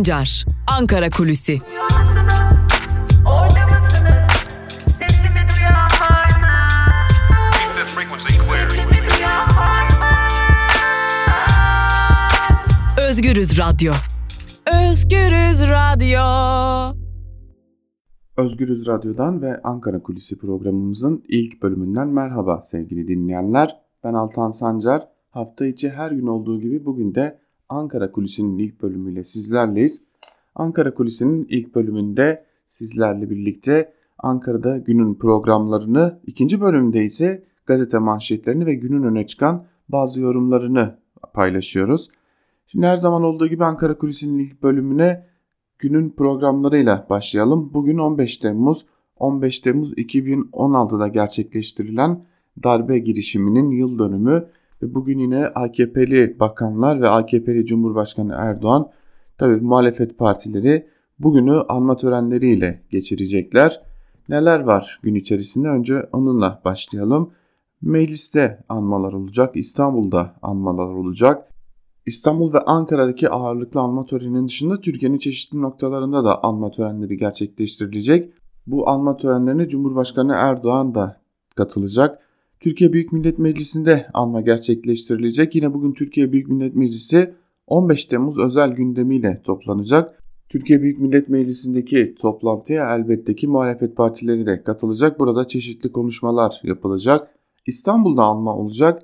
Sancar, Ankara Kulüsi. Özgürüz Radyo. Özgürüz Radyo. Özgürüz Radyo'dan ve Ankara Kulisi programımızın ilk bölümünden merhaba sevgili dinleyenler. Ben Altan Sancar. Hafta içi her gün olduğu gibi bugün de Ankara Kulisi'nin ilk bölümüyle sizlerleyiz. Ankara Kulisi'nin ilk bölümünde sizlerle birlikte Ankara'da günün programlarını, ikinci bölümde ise gazete manşetlerini ve günün öne çıkan bazı yorumlarını paylaşıyoruz. Şimdi her zaman olduğu gibi Ankara Kulisi'nin ilk bölümüne günün programlarıyla başlayalım. Bugün 15 Temmuz, 15 Temmuz 2016'da gerçekleştirilen darbe girişiminin yıl dönümü ve bugün yine AKP'li bakanlar ve AKP'li Cumhurbaşkanı Erdoğan tabi muhalefet partileri bugünü anma törenleriyle geçirecekler. Neler var gün içerisinde önce onunla başlayalım. Mecliste anmalar olacak, İstanbul'da anmalar olacak. İstanbul ve Ankara'daki ağırlıklı anma töreninin dışında Türkiye'nin çeşitli noktalarında da anma törenleri gerçekleştirilecek. Bu anma törenlerine Cumhurbaşkanı Erdoğan da katılacak. Türkiye Büyük Millet Meclisi'nde anma gerçekleştirilecek. Yine bugün Türkiye Büyük Millet Meclisi 15 Temmuz özel gündemiyle toplanacak. Türkiye Büyük Millet Meclisi'ndeki toplantıya elbette ki muhalefet partileri de katılacak. Burada çeşitli konuşmalar yapılacak. İstanbul'da anma olacak.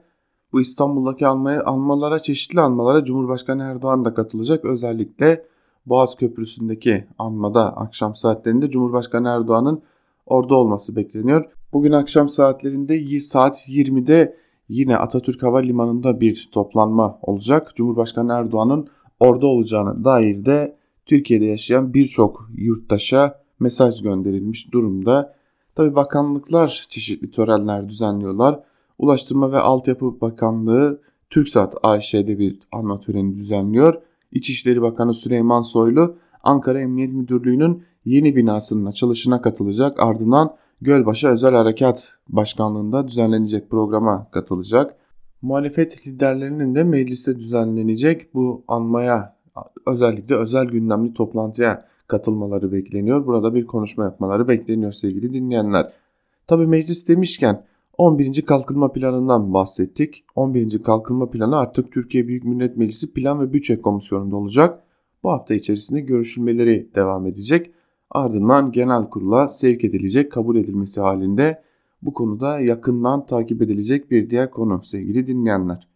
Bu İstanbul'daki almaya, almalara, çeşitli almalara Cumhurbaşkanı Erdoğan da katılacak. Özellikle Boğaz Köprüsü'ndeki anmada akşam saatlerinde Cumhurbaşkanı Erdoğan'ın orada olması bekleniyor. Bugün akşam saatlerinde saat 20'de yine Atatürk Havalimanı'nda bir toplanma olacak. Cumhurbaşkanı Erdoğan'ın orada olacağına dair de Türkiye'de yaşayan birçok yurttaşa mesaj gönderilmiş durumda. Tabi bakanlıklar çeşitli törenler düzenliyorlar. Ulaştırma ve Altyapı Bakanlığı TürkSat AŞ'de bir anma töreni düzenliyor. İçişleri Bakanı Süleyman Soylu Ankara Emniyet Müdürlüğü'nün yeni binasının açılışına katılacak. Ardından Gölbaşı Özel Harekat Başkanlığı'nda düzenlenecek programa katılacak. Muhalefet liderlerinin de mecliste düzenlenecek bu anmaya özellikle özel gündemli toplantıya katılmaları bekleniyor. Burada bir konuşma yapmaları bekleniyor sevgili dinleyenler. Tabi meclis demişken 11. Kalkınma Planı'ndan bahsettik. 11. Kalkınma Planı artık Türkiye Büyük Millet Meclisi Plan ve Bütçe Komisyonu'nda olacak. Bu hafta içerisinde görüşülmeleri devam edecek. Ardından genel kurula sevk edilecek kabul edilmesi halinde bu konuda yakından takip edilecek bir diğer konu sevgili dinleyenler.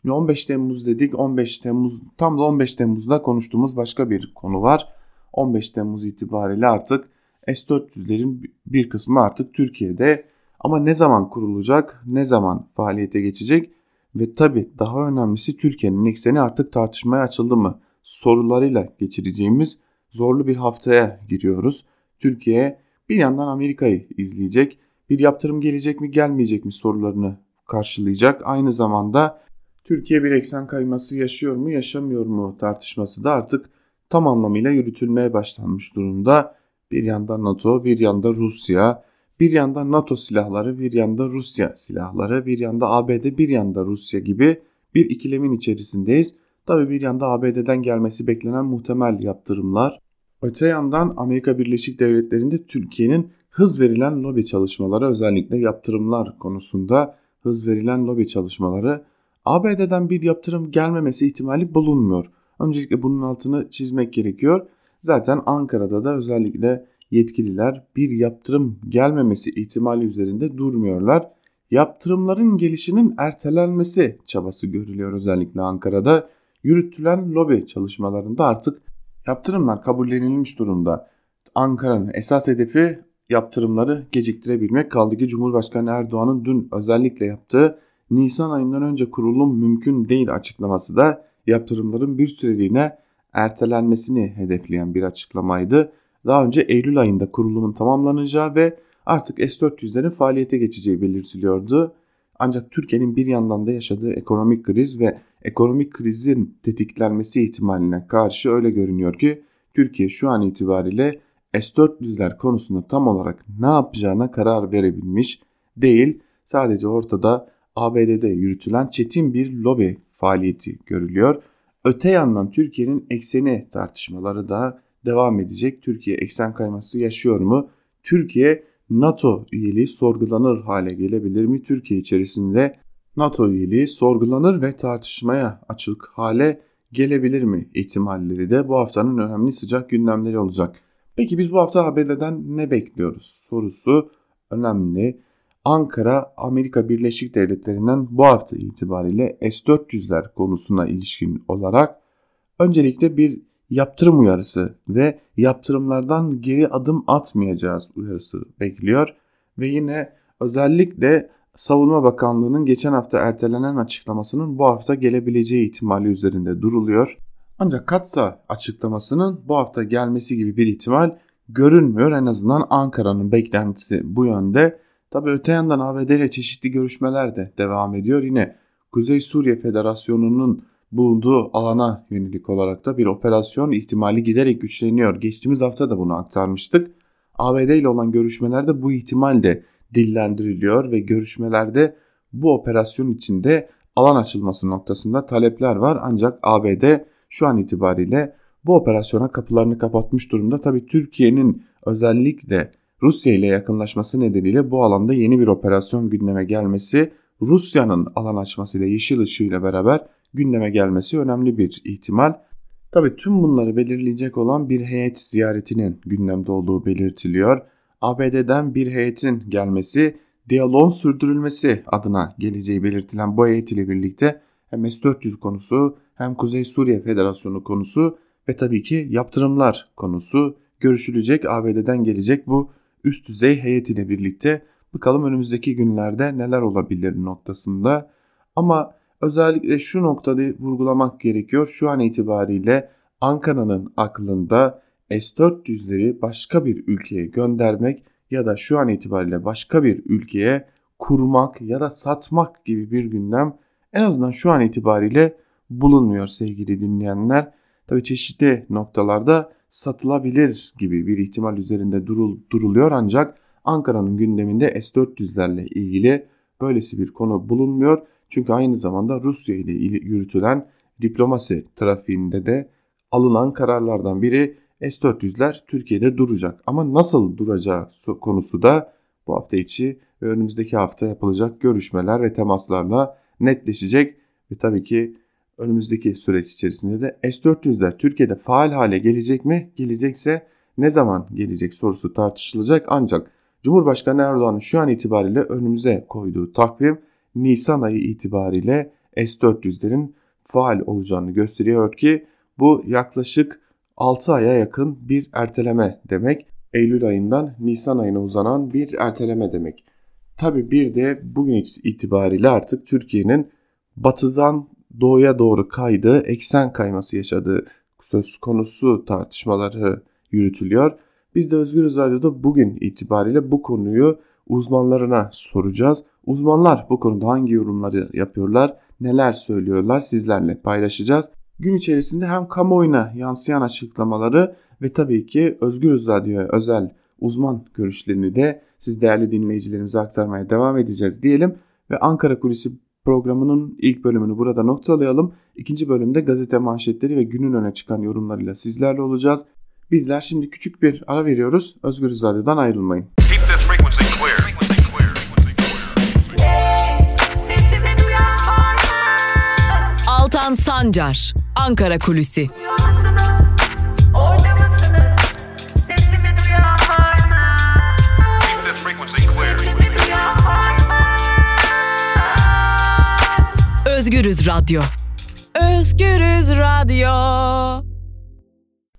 Şimdi 15 Temmuz dedik 15 Temmuz tam da 15 Temmuz'da konuştuğumuz başka bir konu var. 15 Temmuz itibariyle artık S-400'lerin bir kısmı artık Türkiye'de ama ne zaman kurulacak, ne zaman faaliyete geçecek ve tabi daha önemlisi Türkiye'nin ekseni artık tartışmaya açıldı mı sorularıyla geçireceğimiz zorlu bir haftaya giriyoruz. Türkiye bir yandan Amerika'yı izleyecek, bir yaptırım gelecek mi gelmeyecek mi sorularını karşılayacak. Aynı zamanda Türkiye bir eksen kayması yaşıyor mu yaşamıyor mu tartışması da artık tam anlamıyla yürütülmeye başlanmış durumda. Bir yanda NATO, bir yanda Rusya, bir yanda NATO silahları, bir yanda Rusya silahları, bir yanda ABD, bir yanda Rusya gibi bir ikilemin içerisindeyiz. Tabi bir yanda ABD'den gelmesi beklenen muhtemel yaptırımlar. Öte yandan Amerika Birleşik Devletleri'nde Türkiye'nin hız verilen lobi çalışmaları özellikle yaptırımlar konusunda hız verilen lobi çalışmaları ABD'den bir yaptırım gelmemesi ihtimali bulunmuyor. Öncelikle bunun altını çizmek gerekiyor. Zaten Ankara'da da özellikle yetkililer bir yaptırım gelmemesi ihtimali üzerinde durmuyorlar. Yaptırımların gelişinin ertelenmesi çabası görülüyor özellikle Ankara'da. Yürütülen lobi çalışmalarında artık yaptırımlar kabullenilmiş durumda. Ankara'nın esas hedefi yaptırımları geciktirebilmek kaldı ki Cumhurbaşkanı Erdoğan'ın dün özellikle yaptığı Nisan ayından önce kurulum mümkün değil açıklaması da yaptırımların bir süreliğine ertelenmesini hedefleyen bir açıklamaydı. Daha önce Eylül ayında kurulumun tamamlanacağı ve artık S-400'lerin faaliyete geçeceği belirtiliyordu. Ancak Türkiye'nin bir yandan da yaşadığı ekonomik kriz ve ekonomik krizin tetiklenmesi ihtimaline karşı öyle görünüyor ki Türkiye şu an itibariyle S-400'ler konusunda tam olarak ne yapacağına karar verebilmiş değil. Sadece ortada ABD'de yürütülen çetin bir lobi faaliyeti görülüyor. Öte yandan Türkiye'nin ekseni tartışmaları da devam edecek. Türkiye eksen kayması yaşıyor mu? Türkiye NATO üyeliği sorgulanır hale gelebilir mi? Türkiye içerisinde NATO üyeliği sorgulanır ve tartışmaya açık hale gelebilir mi ihtimalleri de bu haftanın önemli sıcak gündemleri olacak. Peki biz bu hafta ABD'den ne bekliyoruz sorusu önemli. Ankara Amerika Birleşik Devletleri'nden bu hafta itibariyle S-400'ler konusuna ilişkin olarak öncelikle bir yaptırım uyarısı ve yaptırımlardan geri adım atmayacağız uyarısı bekliyor. Ve yine özellikle Savunma Bakanlığı'nın geçen hafta ertelenen açıklamasının bu hafta gelebileceği ihtimali üzerinde duruluyor. Ancak Katsa açıklamasının bu hafta gelmesi gibi bir ihtimal görünmüyor. En azından Ankara'nın beklentisi bu yönde. Tabi öte yandan ABD ile çeşitli görüşmeler de devam ediyor. Yine Kuzey Suriye Federasyonu'nun bulunduğu alana yönelik olarak da bir operasyon ihtimali giderek güçleniyor. Geçtiğimiz hafta da bunu aktarmıştık. ABD ile olan görüşmelerde bu ihtimal de dillendiriliyor ve görüşmelerde bu operasyon içinde alan açılması noktasında talepler var. Ancak ABD şu an itibariyle bu operasyona kapılarını kapatmış durumda. Tabi Türkiye'nin özellikle Rusya ile yakınlaşması nedeniyle bu alanda yeni bir operasyon gündeme gelmesi Rusya'nın alan açmasıyla yeşil ışığıyla beraber gündeme gelmesi önemli bir ihtimal. Tabi tüm bunları belirleyecek olan bir heyet ziyaretinin gündemde olduğu belirtiliyor. ABD'den bir heyetin gelmesi, diyaloğun sürdürülmesi adına geleceği belirtilen bu heyet ile birlikte hem S-400 konusu hem Kuzey Suriye Federasyonu konusu ve tabii ki yaptırımlar konusu görüşülecek. ABD'den gelecek bu üst düzey heyet ile birlikte bakalım önümüzdeki günlerde neler olabilir noktasında. Ama özellikle şu noktada vurgulamak gerekiyor. Şu an itibariyle Ankara'nın aklında S-400'leri başka bir ülkeye göndermek ya da şu an itibariyle başka bir ülkeye kurmak ya da satmak gibi bir gündem en azından şu an itibariyle bulunmuyor sevgili dinleyenler. Tabi çeşitli noktalarda satılabilir gibi bir ihtimal üzerinde durul, duruluyor ancak Ankara'nın gündeminde S-400'lerle ilgili böylesi bir konu bulunmuyor. Çünkü aynı zamanda Rusya ile yürütülen diplomasi trafiğinde de alınan kararlardan biri S-400'ler Türkiye'de duracak. Ama nasıl duracağı konusu da bu hafta içi ve önümüzdeki hafta yapılacak görüşmeler ve temaslarla netleşecek. Ve tabii ki önümüzdeki süreç içerisinde de S-400'ler Türkiye'de faal hale gelecek mi? Gelecekse ne zaman gelecek sorusu tartışılacak ancak Cumhurbaşkanı Erdoğan'ın şu an itibariyle önümüze koyduğu takvim Nisan ayı itibariyle S-400'lerin faal olacağını gösteriyor ki bu yaklaşık 6 aya yakın bir erteleme demek. Eylül ayından Nisan ayına uzanan bir erteleme demek. Tabi bir de bugün itibariyle artık Türkiye'nin batıdan doğuya doğru kaydığı, eksen kayması yaşadığı söz konusu tartışmaları yürütülüyor. Biz de Özgür Radyo'da bugün itibariyle bu konuyu uzmanlarına soracağız. Uzmanlar bu konuda hangi yorumları yapıyorlar, neler söylüyorlar sizlerle paylaşacağız. Gün içerisinde hem kamuoyuna yansıyan açıklamaları ve tabii ki Özgür Radyo'ya özel uzman görüşlerini de siz değerli dinleyicilerimize aktarmaya devam edeceğiz diyelim. Ve Ankara Kulisi programının ilk bölümünü burada noktalayalım. İkinci bölümde gazete manşetleri ve günün öne çıkan yorumlarıyla sizlerle olacağız. Bizler şimdi küçük bir ara veriyoruz. Özgür Radyo'dan ayrılmayın. Altan Sancar, Ankara Kulüsi. Özgürüz Radyo. Özgürüz Radyo.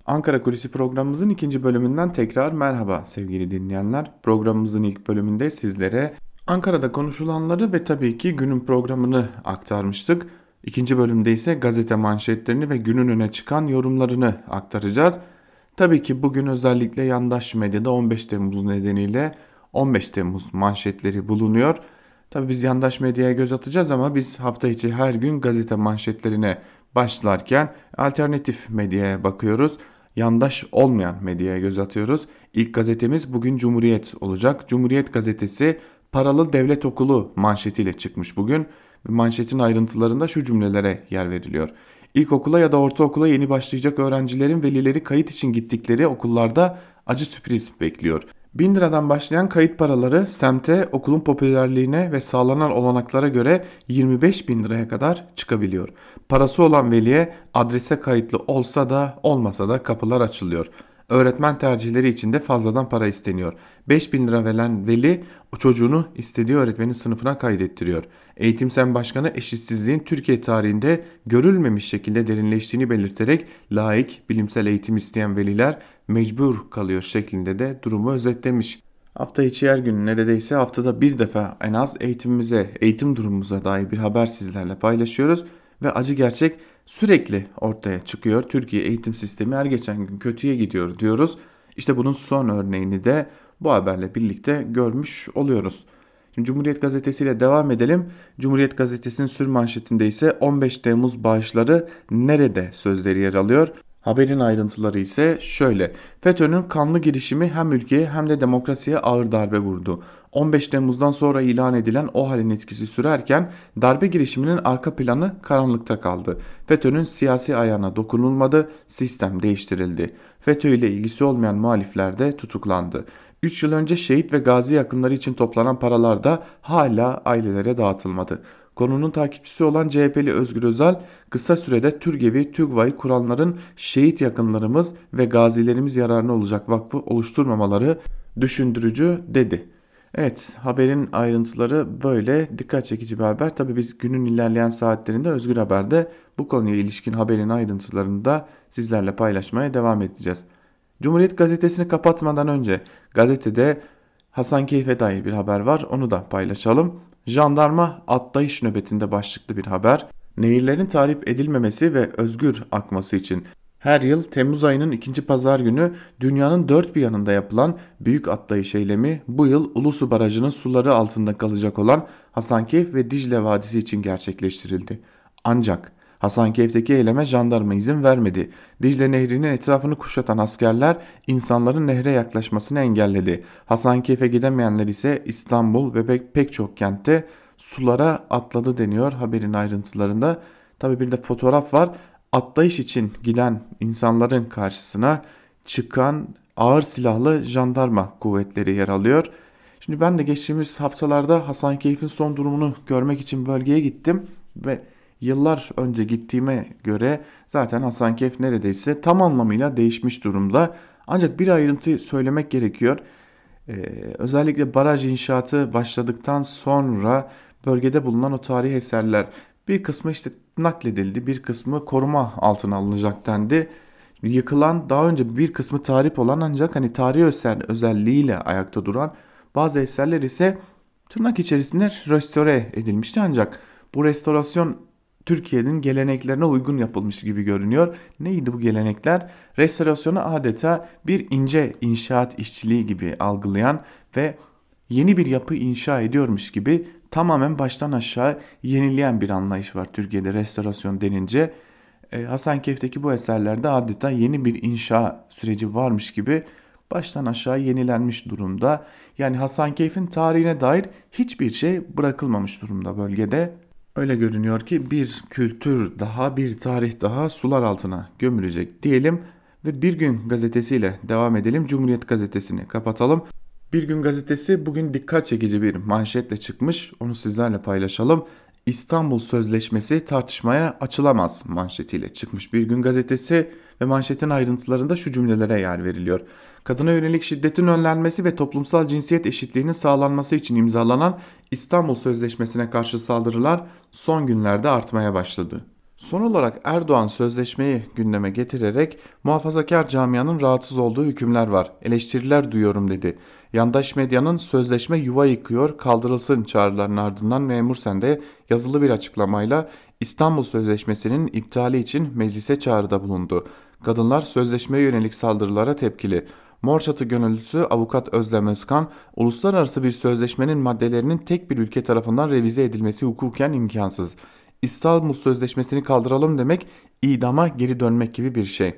Ankara Kulisi programımızın ikinci bölümünden tekrar merhaba sevgili dinleyenler. Programımızın ilk bölümünde sizlere Ankara'da konuşulanları ve tabii ki günün programını aktarmıştık. İkinci bölümde ise gazete manşetlerini ve günün öne çıkan yorumlarını aktaracağız. Tabii ki bugün özellikle yandaş medyada 15 Temmuz nedeniyle 15 Temmuz manşetleri bulunuyor. Tabii biz yandaş medyaya göz atacağız ama biz hafta içi her gün gazete manşetlerine başlarken alternatif medyaya bakıyoruz. Yandaş olmayan medyaya göz atıyoruz. İlk gazetemiz bugün Cumhuriyet olacak. Cumhuriyet gazetesi paralı devlet okulu manşetiyle çıkmış bugün. Manşetin ayrıntılarında şu cümlelere yer veriliyor. İlkokula ya da ortaokula yeni başlayacak öğrencilerin velileri kayıt için gittikleri okullarda acı sürpriz bekliyor. 1000 liradan başlayan kayıt paraları semte, okulun popülerliğine ve sağlanan olanaklara göre 25 bin liraya kadar çıkabiliyor. Parası olan veliye adrese kayıtlı olsa da olmasa da kapılar açılıyor. Öğretmen tercihleri için de fazladan para isteniyor. 5 bin lira veren veli o çocuğunu istediği öğretmenin sınıfına kaydettiriyor. Eğitim Sen Başkanı eşitsizliğin Türkiye tarihinde görülmemiş şekilde derinleştiğini belirterek laik, bilimsel eğitim isteyen veliler mecbur kalıyor şeklinde de durumu özetlemiş. Hafta içi her gün neredeyse haftada bir defa en az eğitimimize, eğitim durumumuza dair bir haber sizlerle paylaşıyoruz ve acı gerçek sürekli ortaya çıkıyor. Türkiye eğitim sistemi her geçen gün kötüye gidiyor diyoruz. İşte bunun son örneğini de bu haberle birlikte görmüş oluyoruz. Şimdi Cumhuriyet Gazetesi ile devam edelim. Cumhuriyet Gazetesi'nin sür manşetinde ise 15 Temmuz bağışları nerede sözleri yer alıyor. Haberin ayrıntıları ise şöyle. FETÖ'nün kanlı girişimi hem ülkeye hem de demokrasiye ağır darbe vurdu. 15 Temmuz'dan sonra ilan edilen o halin etkisi sürerken darbe girişiminin arka planı karanlıkta kaldı. FETÖ'nün siyasi ayağına dokunulmadı, sistem değiştirildi. FETÖ ile ilgisi olmayan muhalifler de tutuklandı. 3 yıl önce şehit ve gazi yakınları için toplanan paralar da hala ailelere dağıtılmadı. Konunun takipçisi olan CHP'li Özgür Özel kısa sürede TÜRGEV'i, TÜGVA'yı kuranların şehit yakınlarımız ve gazilerimiz yararına olacak vakfı oluşturmamaları düşündürücü dedi. Evet haberin ayrıntıları böyle dikkat çekici bir haber. Tabi biz günün ilerleyen saatlerinde Özgür Haber'de bu konuya ilişkin haberin ayrıntılarını da sizlerle paylaşmaya devam edeceğiz. Cumhuriyet gazetesini kapatmadan önce gazetede Hasan Keyfe dair bir haber var onu da paylaşalım. Jandarma atlayış nöbetinde başlıklı bir haber. Nehirlerin tahrip edilmemesi ve özgür akması için her yıl Temmuz ayının ikinci pazar günü dünyanın dört bir yanında yapılan büyük atlayış eylemi bu yıl Ulusu Barajı'nın suları altında kalacak olan Hasankeyf ve Dicle Vadisi için gerçekleştirildi. Ancak Hasankeyf'teki eyleme jandarma izin vermedi. Dicle Nehri'nin etrafını kuşatan askerler insanların nehre yaklaşmasını engelledi. Hasankeyf'e gidemeyenler ise İstanbul ve pek, pek çok kentte sulara atladı deniyor haberin ayrıntılarında. Tabi bir de fotoğraf var. Atlayış için giden insanların karşısına çıkan ağır silahlı jandarma kuvvetleri yer alıyor. Şimdi ben de geçtiğimiz haftalarda Hasankeyf'in son durumunu görmek için bölgeye gittim ve yıllar önce gittiğime göre zaten Hasankeyf neredeyse tam anlamıyla değişmiş durumda. Ancak bir ayrıntı söylemek gerekiyor. Ee, özellikle baraj inşaatı başladıktan sonra bölgede bulunan o tarihi eserler bir kısmı işte nakledildi, bir kısmı koruma altına alınacak dendi. Yıkılan daha önce bir kısmı tarih olan ancak hani tarihi eser özelliğiyle ayakta duran bazı eserler ise tırnak içerisinde restore edilmişti ancak bu restorasyon Türkiye'nin geleneklerine uygun yapılmış gibi görünüyor. Neydi bu gelenekler? Restorasyonu adeta bir ince inşaat işçiliği gibi algılayan ve yeni bir yapı inşa ediyormuş gibi tamamen baştan aşağı yenileyen bir anlayış var Türkiye'de restorasyon denince. E, Hasankeyf'teki bu eserlerde adeta yeni bir inşa süreci varmış gibi baştan aşağı yenilenmiş durumda. Yani Hasankeyf'in tarihine dair hiçbir şey bırakılmamış durumda bölgede. Öyle görünüyor ki bir kültür daha bir tarih daha sular altına gömülecek diyelim ve Bir Gün gazetesiyle devam edelim. Cumhuriyet gazetesini kapatalım. Bir Gün gazetesi bugün dikkat çekici bir manşetle çıkmış. Onu sizlerle paylaşalım. İstanbul Sözleşmesi tartışmaya açılamaz manşetiyle çıkmış Bir Gün gazetesi ve manşetin ayrıntılarında şu cümlelere yer veriliyor. Kadına yönelik şiddetin önlenmesi ve toplumsal cinsiyet eşitliğinin sağlanması için imzalanan İstanbul Sözleşmesi'ne karşı saldırılar son günlerde artmaya başladı. Son olarak Erdoğan sözleşmeyi gündeme getirerek muhafazakar camianın rahatsız olduğu hükümler var. Eleştiriler duyuyorum dedi. Yandaş medyanın sözleşme yuva yıkıyor kaldırılsın çağrılarının ardından Memur Sen'de yazılı bir açıklamayla İstanbul Sözleşmesi'nin iptali için meclise çağrıda bulundu. Kadınlar sözleşmeye yönelik saldırılara tepkili. Mor çatı gönüllüsü avukat Özlem Özkan, uluslararası bir sözleşmenin maddelerinin tek bir ülke tarafından revize edilmesi hukuken imkansız. İstanbul Sözleşmesi'ni kaldıralım demek idama geri dönmek gibi bir şey.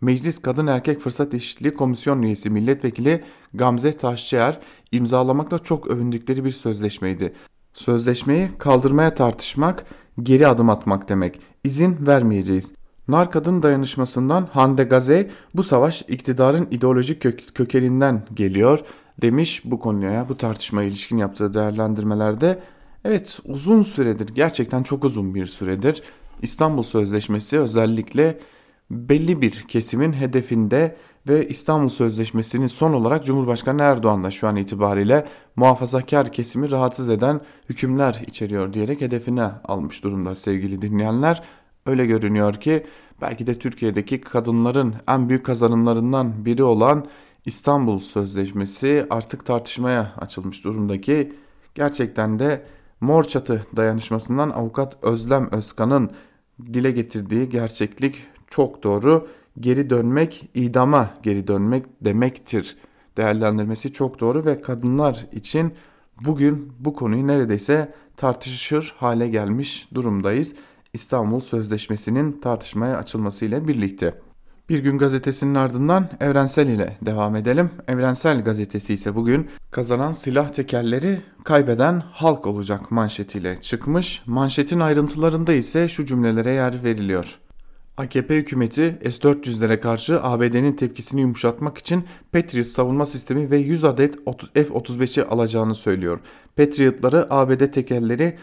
Meclis Kadın Erkek Fırsat Eşitliği Komisyon üyesi milletvekili Gamze Taşçıer imzalamakla çok övündükleri bir sözleşmeydi. Sözleşmeyi kaldırmaya tartışmak geri adım atmak demek. İzin vermeyeceğiz. Nar kadın dayanışmasından Hande Gaze bu savaş iktidarın ideolojik kök kökeninden geliyor demiş bu konuya bu tartışmaya ilişkin yaptığı değerlendirmelerde. Evet uzun süredir gerçekten çok uzun bir süredir İstanbul Sözleşmesi özellikle belli bir kesimin hedefinde ve İstanbul Sözleşmesi'nin son olarak Cumhurbaşkanı Erdoğan da şu an itibariyle muhafazakar kesimi rahatsız eden hükümler içeriyor diyerek hedefine almış durumda sevgili dinleyenler. Öyle görünüyor ki belki de Türkiye'deki kadınların en büyük kazanımlarından biri olan İstanbul Sözleşmesi artık tartışmaya açılmış durumdaki gerçekten de Mor Çatı dayanışmasından avukat Özlem Özkan'ın dile getirdiği gerçeklik çok doğru. Geri dönmek idama geri dönmek demektir. Değerlendirmesi çok doğru ve kadınlar için bugün bu konuyu neredeyse tartışır hale gelmiş durumdayız. İstanbul Sözleşmesi'nin tartışmaya açılmasıyla birlikte. Bir gün gazetesinin ardından Evrensel ile devam edelim. Evrensel gazetesi ise bugün kazanan silah tekerleri kaybeden halk olacak manşetiyle çıkmış. Manşetin ayrıntılarında ise şu cümlelere yer veriliyor. AKP hükümeti S-400'lere karşı ABD'nin tepkisini yumuşatmak için Patriot savunma sistemi ve 100 adet F-35'i alacağını söylüyor. Patriot'ları ABD tekerleri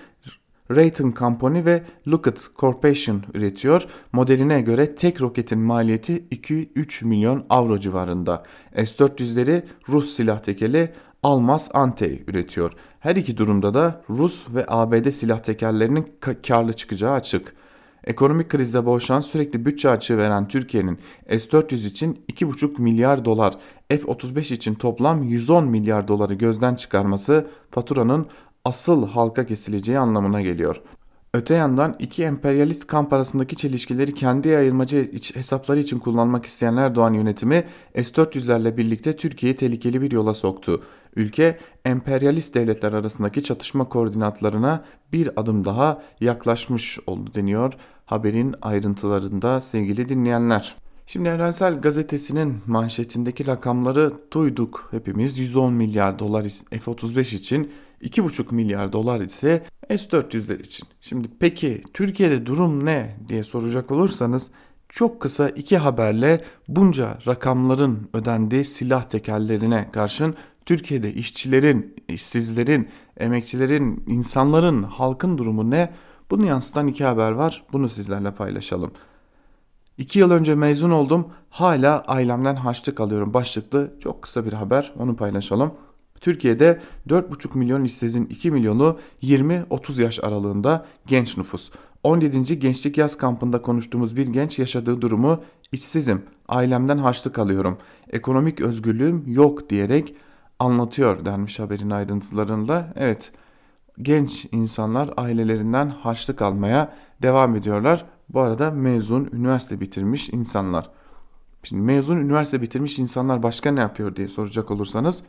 Raytheon Company ve Lockheed Corporation üretiyor. Modeline göre tek roketin maliyeti 2-3 milyon avro civarında. S-400'leri Rus silah tekeli Almaz Ante üretiyor. Her iki durumda da Rus ve ABD silah tekerlerinin karlı çıkacağı açık. Ekonomik krizde boğuşan sürekli bütçe açığı veren Türkiye'nin S-400 için 2,5 milyar dolar, F-35 için toplam 110 milyar doları gözden çıkarması faturanın asıl halka kesileceği anlamına geliyor. Öte yandan iki emperyalist kamp arasındaki çelişkileri kendi yayılmacı hesapları için kullanmak isteyen Erdoğan yönetimi S-400'lerle birlikte Türkiye'yi tehlikeli bir yola soktu. Ülke emperyalist devletler arasındaki çatışma koordinatlarına bir adım daha yaklaşmış oldu deniyor haberin ayrıntılarında sevgili dinleyenler. Şimdi Evrensel Gazetesi'nin manşetindeki rakamları duyduk hepimiz 110 milyar dolar F-35 için 2,5 milyar dolar ise S-400'ler için. Şimdi peki Türkiye'de durum ne diye soracak olursanız çok kısa iki haberle bunca rakamların ödendiği silah tekerlerine karşın Türkiye'de işçilerin, işsizlerin, emekçilerin, insanların, halkın durumu ne? Bunu yansıtan iki haber var. Bunu sizlerle paylaşalım. İki yıl önce mezun oldum. Hala ailemden harçlık alıyorum. Başlıklı çok kısa bir haber. Onu paylaşalım. Türkiye'de 4,5 milyon işsizin 2 milyonu 20-30 yaş aralığında genç nüfus. 17. Gençlik Yaz Kampı'nda konuştuğumuz bir genç yaşadığı durumu işsizim, ailemden harçlık alıyorum, ekonomik özgürlüğüm yok diyerek anlatıyor denmiş haberin ayrıntılarında. Evet genç insanlar ailelerinden harçlık almaya devam ediyorlar. Bu arada mezun, üniversite bitirmiş insanlar. Şimdi mezun, üniversite bitirmiş insanlar başka ne yapıyor diye soracak olursanız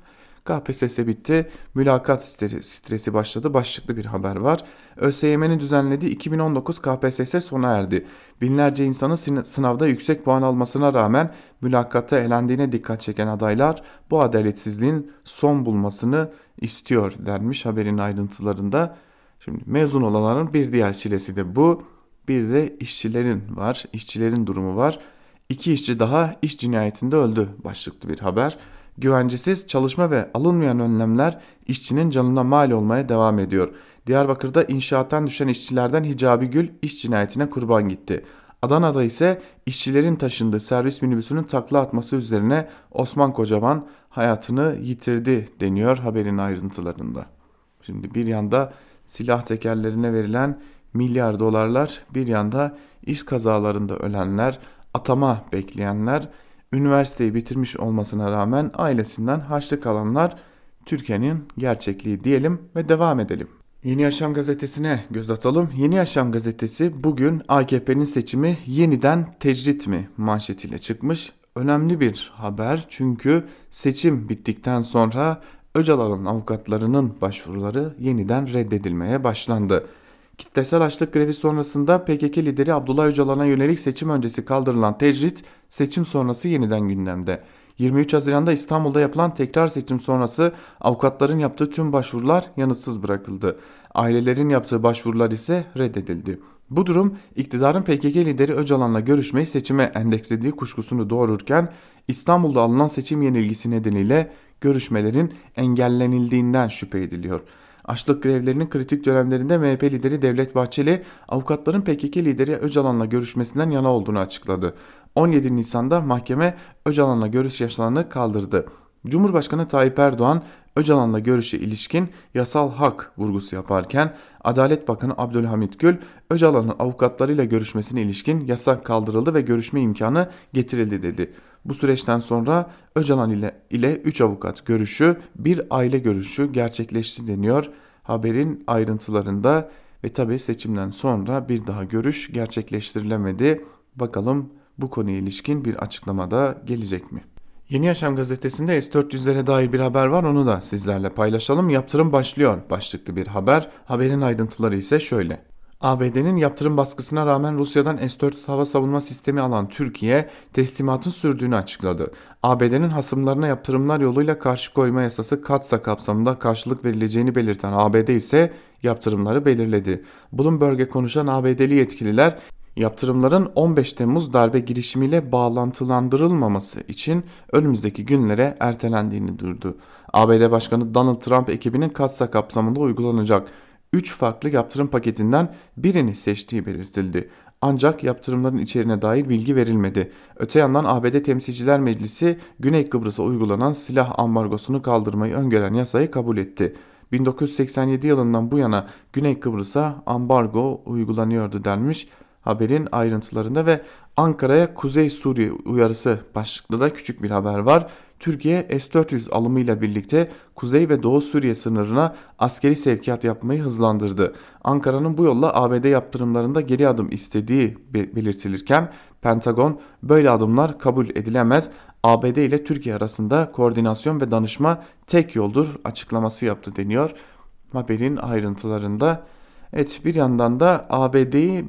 KPSS bitti, mülakat stresi başladı başlıklı bir haber var. ÖSYM'nin düzenlediği 2019 KPSS sona erdi. Binlerce insanın sınavda yüksek puan almasına rağmen mülakatta elendiğine dikkat çeken adaylar bu adaletsizliğin son bulmasını istiyor denmiş haberin ayrıntılarında. Şimdi mezun olanların bir diğer çilesi de bu. Bir de işçilerin var, işçilerin durumu var. İki işçi daha iş cinayetinde öldü başlıklı bir haber. Güvencesiz çalışma ve alınmayan önlemler işçinin canına mal olmaya devam ediyor. Diyarbakır'da inşaattan düşen işçilerden Hicabi Gül iş cinayetine kurban gitti. Adana'da ise işçilerin taşındığı servis minibüsünün takla atması üzerine Osman Kocaman hayatını yitirdi deniyor haberin ayrıntılarında. Şimdi bir yanda silah tekerlerine verilen milyar dolarlar, bir yanda iş kazalarında ölenler, atama bekleyenler üniversiteyi bitirmiş olmasına rağmen ailesinden haçlık alanlar Türkiye'nin gerçekliği diyelim ve devam edelim. Yeni Yaşam gazetesine göz atalım. Yeni Yaşam gazetesi bugün AKP'nin seçimi yeniden tecrit mi manşetiyle çıkmış. Önemli bir haber çünkü seçim bittikten sonra Öcalan'ın avukatlarının başvuruları yeniden reddedilmeye başlandı. Kitlesel açlık grevi sonrasında PKK lideri Abdullah Öcalan'a yönelik seçim öncesi kaldırılan tecrit seçim sonrası yeniden gündemde. 23 Haziran'da İstanbul'da yapılan tekrar seçim sonrası avukatların yaptığı tüm başvurular yanıtsız bırakıldı. Ailelerin yaptığı başvurular ise reddedildi. Bu durum iktidarın PKK lideri Öcalan'la görüşmeyi seçime endekslediği kuşkusunu doğururken İstanbul'da alınan seçim yenilgisi nedeniyle görüşmelerin engellenildiğinden şüphe ediliyor. Açlık grevlerinin kritik dönemlerinde MHP lideri Devlet Bahçeli avukatların PKK lideri Öcalan'la görüşmesinden yana olduğunu açıkladı. 17 Nisan'da mahkeme Öcalan'la görüş yaşananı kaldırdı. Cumhurbaşkanı Tayyip Erdoğan Öcalan'la görüşe ilişkin yasal hak vurgusu yaparken Adalet Bakanı Abdülhamit Gül Öcalan'ın avukatlarıyla görüşmesine ilişkin yasak kaldırıldı ve görüşme imkanı getirildi dedi. Bu süreçten sonra Öcalan ile ile 3 avukat görüşü, bir aile görüşü gerçekleşti deniyor. Haberin ayrıntılarında ve tabi seçimden sonra bir daha görüş gerçekleştirilemedi. Bakalım bu konuya ilişkin bir açıklamada gelecek mi? Yeni Yaşam gazetesinde S-400'lere dair bir haber var onu da sizlerle paylaşalım. Yaptırım başlıyor başlıklı bir haber. Haberin ayrıntıları ise şöyle. ABD'nin yaptırım baskısına rağmen Rusya'dan S-400 hava savunma sistemi alan Türkiye teslimatın sürdüğünü açıkladı. ABD'nin hasımlarına yaptırımlar yoluyla karşı koyma yasası katsa kapsamında karşılık verileceğini belirten ABD ise yaptırımları belirledi. Bloomberg'e konuşan ABD'li yetkililer yaptırımların 15 Temmuz darbe girişimiyle bağlantılandırılmaması için önümüzdeki günlere ertelendiğini duyurdu. ABD Başkanı Donald Trump ekibinin katsa kapsamında uygulanacak 3 farklı yaptırım paketinden birini seçtiği belirtildi. Ancak yaptırımların içeriğine dair bilgi verilmedi. Öte yandan ABD Temsilciler Meclisi Güney Kıbrıs'a uygulanan silah ambargosunu kaldırmayı öngören yasayı kabul etti. 1987 yılından bu yana Güney Kıbrıs'a ambargo uygulanıyordu denmiş haberin ayrıntılarında ve Ankara'ya Kuzey Suriye uyarısı başlıklı da küçük bir haber var. Türkiye S-400 alımıyla birlikte Kuzey ve Doğu Suriye sınırına askeri sevkiyat yapmayı hızlandırdı. Ankara'nın bu yolla ABD yaptırımlarında geri adım istediği belirtilirken Pentagon böyle adımlar kabul edilemez. ABD ile Türkiye arasında koordinasyon ve danışma tek yoldur açıklaması yaptı deniyor. Haberin ayrıntılarında Evet bir yandan da ABD'yi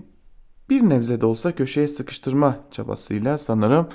bir nebze de olsa köşeye sıkıştırma çabasıyla sanırım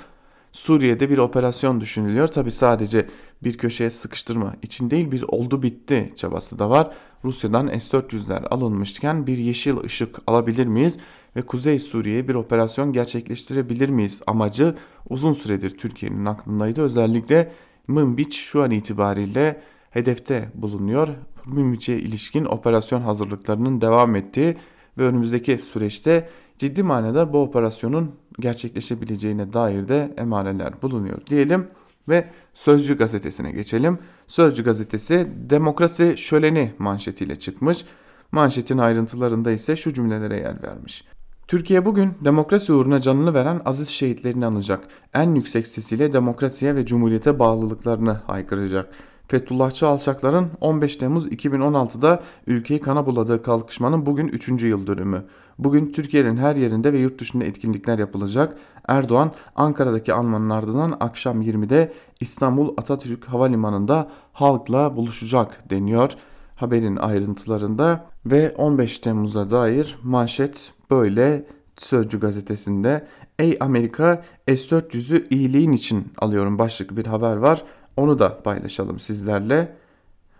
Suriye'de bir operasyon düşünülüyor. Tabi sadece bir köşeye sıkıştırma için değil bir oldu bitti çabası da var. Rusya'dan S-400'ler alınmışken bir yeşil ışık alabilir miyiz ve Kuzey Suriye'ye bir operasyon gerçekleştirebilir miyiz amacı uzun süredir Türkiye'nin aklındaydı. Özellikle Mınbiç şu an itibariyle hedefte bulunuyor. Münbiç'e ilişkin operasyon hazırlıklarının devam ettiği ve önümüzdeki süreçte ciddi manada bu operasyonun gerçekleşebileceğine dair de emareler bulunuyor diyelim ve Sözcü gazetesine geçelim. Sözcü gazetesi demokrasi şöleni manşetiyle çıkmış. Manşetin ayrıntılarında ise şu cümlelere yer vermiş. Türkiye bugün demokrasi uğruna canını veren aziz şehitlerini anacak. En yüksek sesiyle demokrasiye ve cumhuriyete bağlılıklarını haykıracak. Fethullahçı alçakların 15 Temmuz 2016'da ülkeyi kana buladığı kalkışmanın bugün 3. yıl dönümü. Bugün Türkiye'nin her yerinde ve yurt dışında etkinlikler yapılacak. Erdoğan Ankara'daki anmanın ardından akşam 20'de İstanbul Atatürk Havalimanı'nda halkla buluşacak deniyor haberin ayrıntılarında ve 15 Temmuz'a dair manşet böyle Sözcü gazetesinde Ey Amerika S-400'ü iyiliğin için alıyorum başlıklı bir haber var. Onu da paylaşalım sizlerle.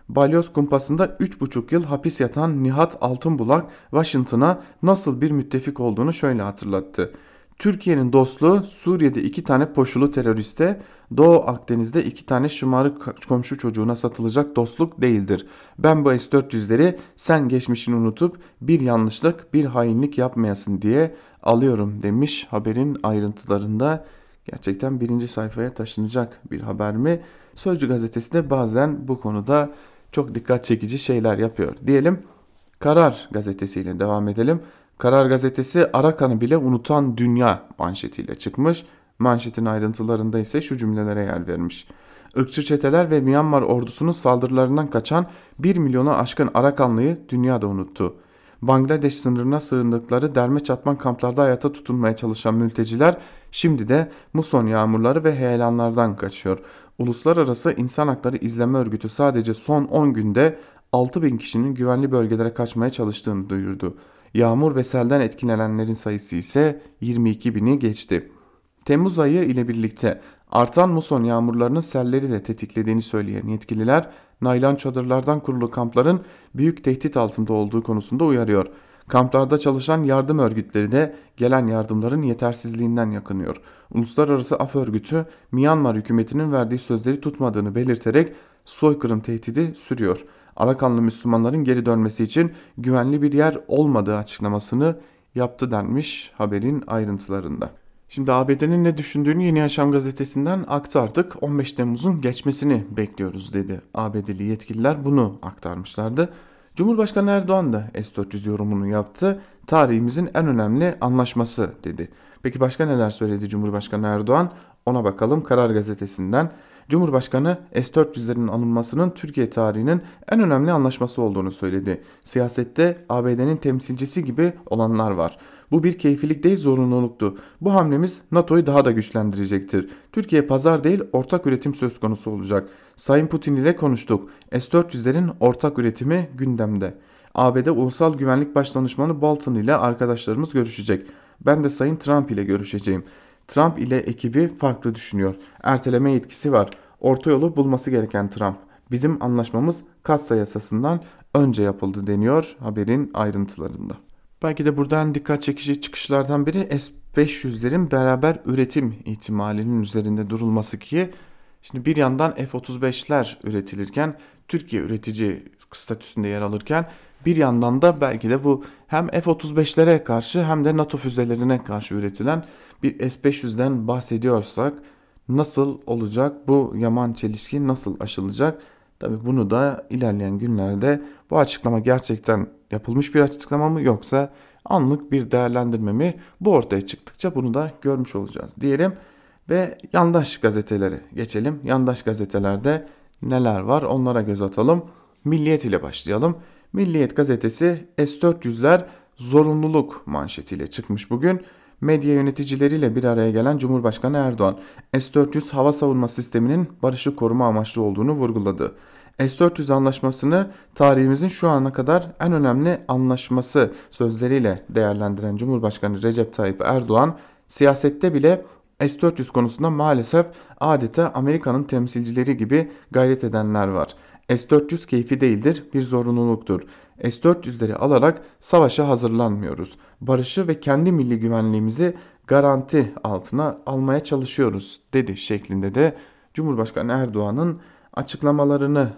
Balyoz kumpasında 3,5 yıl hapis yatan Nihat Altınbulak Washington'a nasıl bir müttefik olduğunu şöyle hatırlattı. Türkiye'nin dostluğu Suriye'de iki tane poşulu teröriste, Doğu Akdeniz'de iki tane şımarık komşu çocuğuna satılacak dostluk değildir. Ben bu S-400'leri sen geçmişini unutup bir yanlışlık, bir hainlik yapmayasın diye alıyorum demiş haberin ayrıntılarında. Gerçekten birinci sayfaya taşınacak bir haber mi? Sözcü gazetesi de bazen bu konuda çok dikkat çekici şeyler yapıyor. Diyelim Karar gazetesiyle devam edelim. Karar gazetesi Arakan'ı bile unutan dünya manşetiyle çıkmış. Manşetin ayrıntılarında ise şu cümlelere yer vermiş. Irkçı çeteler ve Myanmar ordusunun saldırılarından kaçan 1 milyona aşkın Arakanlıyı dünyada unuttu. Bangladeş sınırına sığındıkları derme çatman kamplarda hayata tutunmaya çalışan mülteciler şimdi de muson yağmurları ve heyelanlardan kaçıyor. Uluslararası İnsan Hakları İzleme Örgütü sadece son 10 günde 6 bin kişinin güvenli bölgelere kaçmaya çalıştığını duyurdu. Yağmur ve selden etkilenenlerin sayısı ise 22 bini geçti. Temmuz ayı ile birlikte Artan muson yağmurlarının selleri de tetiklediğini söyleyen yetkililer, naylon çadırlardan kurulu kampların büyük tehdit altında olduğu konusunda uyarıyor. Kamplarda çalışan yardım örgütleri de gelen yardımların yetersizliğinden yakınıyor. Uluslararası Af Örgütü, Myanmar hükümetinin verdiği sözleri tutmadığını belirterek soykırım tehdidi sürüyor. Arakanlı Müslümanların geri dönmesi için güvenli bir yer olmadığı açıklamasını yaptı denmiş haberin ayrıntılarında. Şimdi ABD'nin ne düşündüğünü Yeni Yaşam gazetesinden aktardık. 15 Temmuz'un geçmesini bekliyoruz dedi ABD'li yetkililer bunu aktarmışlardı. Cumhurbaşkanı Erdoğan da S-400 yorumunu yaptı. Tarihimizin en önemli anlaşması dedi. Peki başka neler söyledi Cumhurbaşkanı Erdoğan? Ona bakalım Karar Gazetesi'nden. Cumhurbaşkanı S-400'lerin alınmasının Türkiye tarihinin en önemli anlaşması olduğunu söyledi. Siyasette ABD'nin temsilcisi gibi olanlar var. Bu bir keyfilik değil zorunluluktu. Bu hamlemiz NATO'yu daha da güçlendirecektir. Türkiye pazar değil ortak üretim söz konusu olacak. Sayın Putin ile konuştuk. S-400'lerin ortak üretimi gündemde. ABD Ulusal Güvenlik Başdanışmanı Bolton ile arkadaşlarımız görüşecek. Ben de Sayın Trump ile görüşeceğim. Trump ile ekibi farklı düşünüyor. Erteleme yetkisi var. Orta yolu bulması gereken Trump. Bizim anlaşmamız kassa yasasından önce yapıldı deniyor haberin ayrıntılarında. Belki de buradan dikkat çekici çıkışlardan biri S-500'lerin beraber üretim ihtimalinin üzerinde durulması ki şimdi bir yandan F-35'ler üretilirken Türkiye üretici statüsünde yer alırken bir yandan da belki de bu hem F-35'lere karşı hem de NATO füzelerine karşı üretilen bir S-500'den bahsediyorsak nasıl olacak bu yaman çelişki nasıl aşılacak? Tabi bunu da ilerleyen günlerde bu açıklama gerçekten yapılmış bir açıklama mı yoksa anlık bir değerlendirme mi bu ortaya çıktıkça bunu da görmüş olacağız diyelim. Ve yandaş gazetelere geçelim. Yandaş gazetelerde neler var onlara göz atalım. Milliyet ile başlayalım. Milliyet gazetesi S-400'ler zorunluluk manşetiyle çıkmış bugün. Medya yöneticileriyle bir araya gelen Cumhurbaşkanı Erdoğan, S-400 hava savunma sisteminin barışı koruma amaçlı olduğunu vurguladı. S-400 anlaşmasını tarihimizin şu ana kadar en önemli anlaşması sözleriyle değerlendiren Cumhurbaşkanı Recep Tayyip Erdoğan, siyasette bile S-400 konusunda maalesef adeta Amerika'nın temsilcileri gibi gayret edenler var. S-400 keyfi değildir, bir zorunluluktur. S-400'leri alarak savaşa hazırlanmıyoruz. Barışı ve kendi milli güvenliğimizi garanti altına almaya çalışıyoruz dedi şeklinde de Cumhurbaşkanı Erdoğan'ın açıklamalarını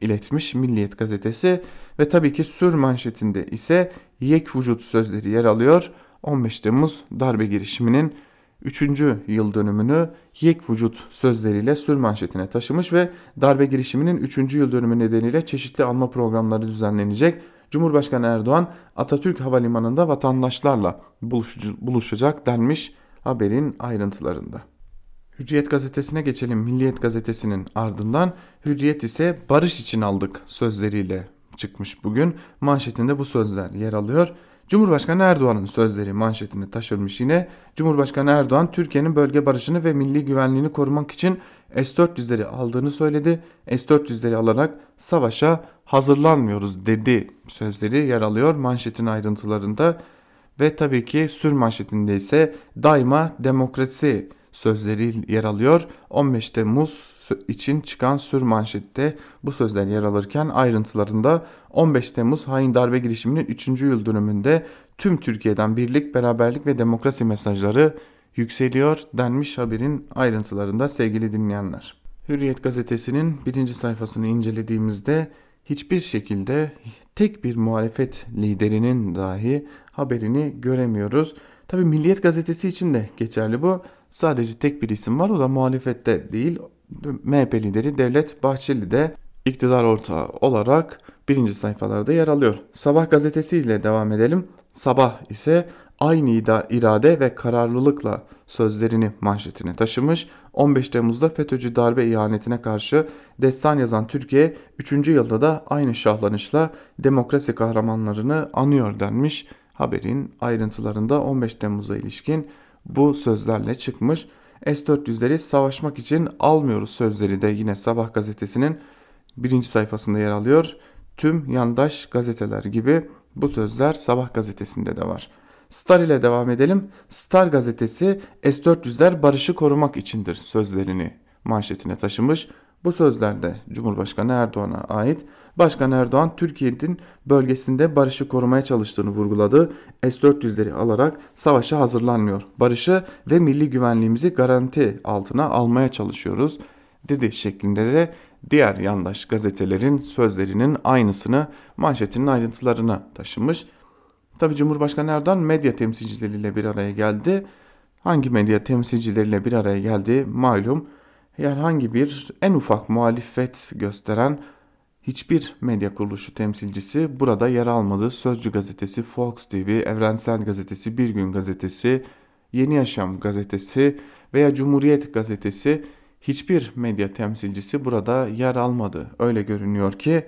iletmiş Milliyet gazetesi ve tabii ki sür manşetinde ise yek vücut sözleri yer alıyor. 15 Temmuz darbe girişiminin 3. yıl dönümünü yek vücut sözleriyle sür manşetine taşımış ve darbe girişiminin 3. yıl dönümü nedeniyle çeşitli anma programları düzenlenecek. Cumhurbaşkanı Erdoğan Atatürk Havalimanı'nda vatandaşlarla buluşacak denmiş haberin ayrıntılarında. Hürriyet gazetesine geçelim. Milliyet gazetesinin ardından Hürriyet ise barış için aldık sözleriyle çıkmış bugün. Manşetinde bu sözler yer alıyor. Cumhurbaşkanı Erdoğan'ın sözleri manşetini taşırmış yine. Cumhurbaşkanı Erdoğan Türkiye'nin bölge barışını ve milli güvenliğini korumak için S-400'leri aldığını söyledi. S-400'leri alarak savaşa hazırlanmıyoruz dedi sözleri yer alıyor manşetin ayrıntılarında. Ve tabii ki sür manşetinde ise daima demokrasi sözleri yer alıyor. 15 Temmuz için çıkan sür manşette bu sözler yer alırken ayrıntılarında 15 Temmuz hain darbe girişiminin 3. yıl dönümünde tüm Türkiye'den birlik, beraberlik ve demokrasi mesajları yükseliyor denmiş haberin ayrıntılarında sevgili dinleyenler. Hürriyet gazetesinin birinci sayfasını incelediğimizde hiçbir şekilde tek bir muhalefet liderinin dahi haberini göremiyoruz. Tabi Milliyet gazetesi için de geçerli bu. Sadece tek bir isim var o da muhalefette değil. MHP lideri Devlet Bahçeli de iktidar ortağı olarak birinci sayfalarda yer alıyor. Sabah gazetesi ile devam edelim. Sabah ise aynı irade ve kararlılıkla sözlerini manşetine taşımış. 15 Temmuz'da FETÖ'cü darbe ihanetine karşı destan yazan Türkiye 3. yılda da aynı şahlanışla demokrasi kahramanlarını anıyor denmiş. Haberin ayrıntılarında 15 Temmuz'a ilişkin bu sözlerle çıkmış. S-400'leri savaşmak için almıyoruz sözleri de yine Sabah gazetesinin birinci sayfasında yer alıyor. Tüm yandaş gazeteler gibi bu sözler Sabah gazetesinde de var. Star ile devam edelim. Star gazetesi S-400'ler barışı korumak içindir sözlerini manşetine taşımış. Bu sözlerde Cumhurbaşkanı Erdoğan'a ait. Başkan Erdoğan Türkiye'nin bölgesinde barışı korumaya çalıştığını vurguladı. S-400'leri alarak savaşa hazırlanmıyor. Barışı ve milli güvenliğimizi garanti altına almaya çalışıyoruz dedi şeklinde de diğer yandaş gazetelerin sözlerinin aynısını manşetinin ayrıntılarına taşımış. Tabi Cumhurbaşkanı Erdoğan medya temsilcileriyle bir araya geldi. Hangi medya temsilcileriyle bir araya geldi malum. Herhangi bir en ufak muhalefet gösteren hiçbir medya kuruluşu temsilcisi burada yer almadı. Sözcü gazetesi, Fox TV, Evrensel gazetesi, Bir Gün gazetesi, Yeni Yaşam gazetesi veya Cumhuriyet gazetesi hiçbir medya temsilcisi burada yer almadı. Öyle görünüyor ki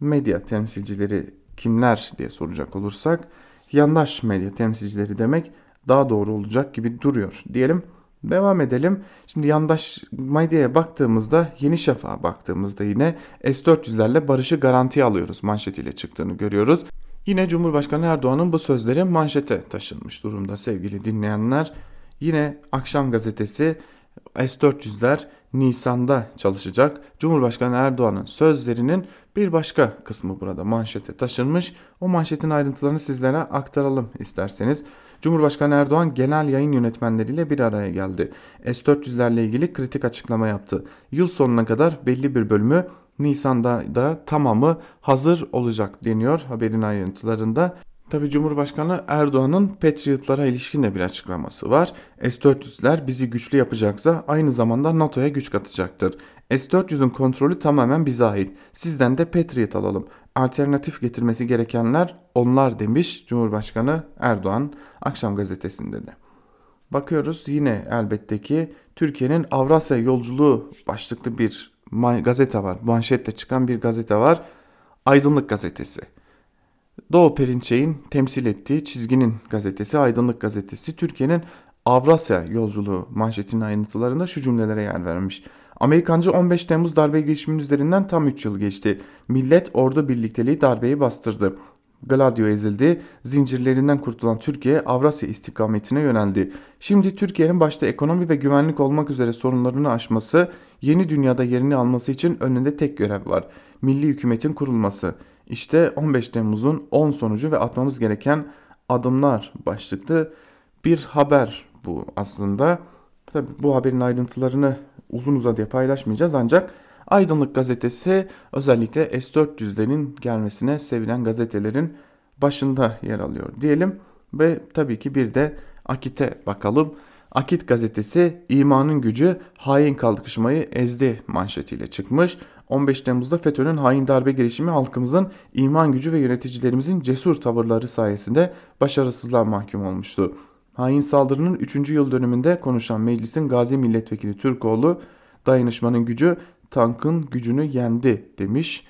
medya temsilcileri kimler diye soracak olursak yandaş medya temsilcileri demek daha doğru olacak gibi duruyor diyelim. Devam edelim. Şimdi yandaş medyaya baktığımızda Yeni Şafak'a baktığımızda yine S-400'lerle barışı garantiye alıyoruz manşetiyle çıktığını görüyoruz. Yine Cumhurbaşkanı Erdoğan'ın bu sözleri manşete taşınmış durumda sevgili dinleyenler. Yine Akşam Gazetesi S-400'ler Nisan'da çalışacak. Cumhurbaşkanı Erdoğan'ın sözlerinin bir başka kısmı burada manşete taşınmış. O manşetin ayrıntılarını sizlere aktaralım isterseniz. Cumhurbaşkanı Erdoğan genel yayın yönetmenleriyle bir araya geldi. S-400'lerle ilgili kritik açıklama yaptı. Yıl sonuna kadar belli bir bölümü Nisan'da da tamamı hazır olacak deniyor haberin ayrıntılarında. Tabi Cumhurbaşkanı Erdoğan'ın Patriot'lara ilişkin de bir açıklaması var. S-400'ler bizi güçlü yapacaksa aynı zamanda NATO'ya güç katacaktır. S-400'ün kontrolü tamamen bize ait. Sizden de Patriot alalım. Alternatif getirmesi gerekenler onlar demiş Cumhurbaşkanı Erdoğan akşam gazetesinde de. Bakıyoruz yine elbette ki Türkiye'nin Avrasya yolculuğu başlıklı bir gazete var. Manşette çıkan bir gazete var. Aydınlık gazetesi. Doğu Perinçek'in temsil ettiği çizginin gazetesi Aydınlık Gazetesi Türkiye'nin Avrasya yolculuğu manşetinin ayrıntılarında şu cümlelere yer vermiş. Amerikancı 15 Temmuz darbe girişiminin üzerinden tam 3 yıl geçti. Millet ordu birlikteliği darbeyi bastırdı. Gladio ezildi, zincirlerinden kurtulan Türkiye Avrasya istikametine yöneldi. Şimdi Türkiye'nin başta ekonomi ve güvenlik olmak üzere sorunlarını aşması, yeni dünyada yerini alması için önünde tek görev var. Milli hükümetin kurulması. İşte 15 Temmuz'un 10 sonucu ve atmamız gereken adımlar başlıklı bir haber bu aslında. Tabi bu haberin ayrıntılarını uzun uzadıya paylaşmayacağız ancak Aydınlık gazetesi özellikle S400'lerin gelmesine sevilen gazetelerin başında yer alıyor diyelim. Ve tabii ki bir de Akit'e bakalım. Akit gazetesi imanın gücü hain kalkışmayı ezdi manşetiyle çıkmış. 15 Temmuz'da FETÖ'nün hain darbe girişimi halkımızın iman gücü ve yöneticilerimizin cesur tavırları sayesinde başarısızlığa mahkum olmuştu. Hain saldırının 3. yıl dönümünde konuşan meclisin gazi milletvekili Türkoğlu dayanışmanın gücü tankın gücünü yendi demiş.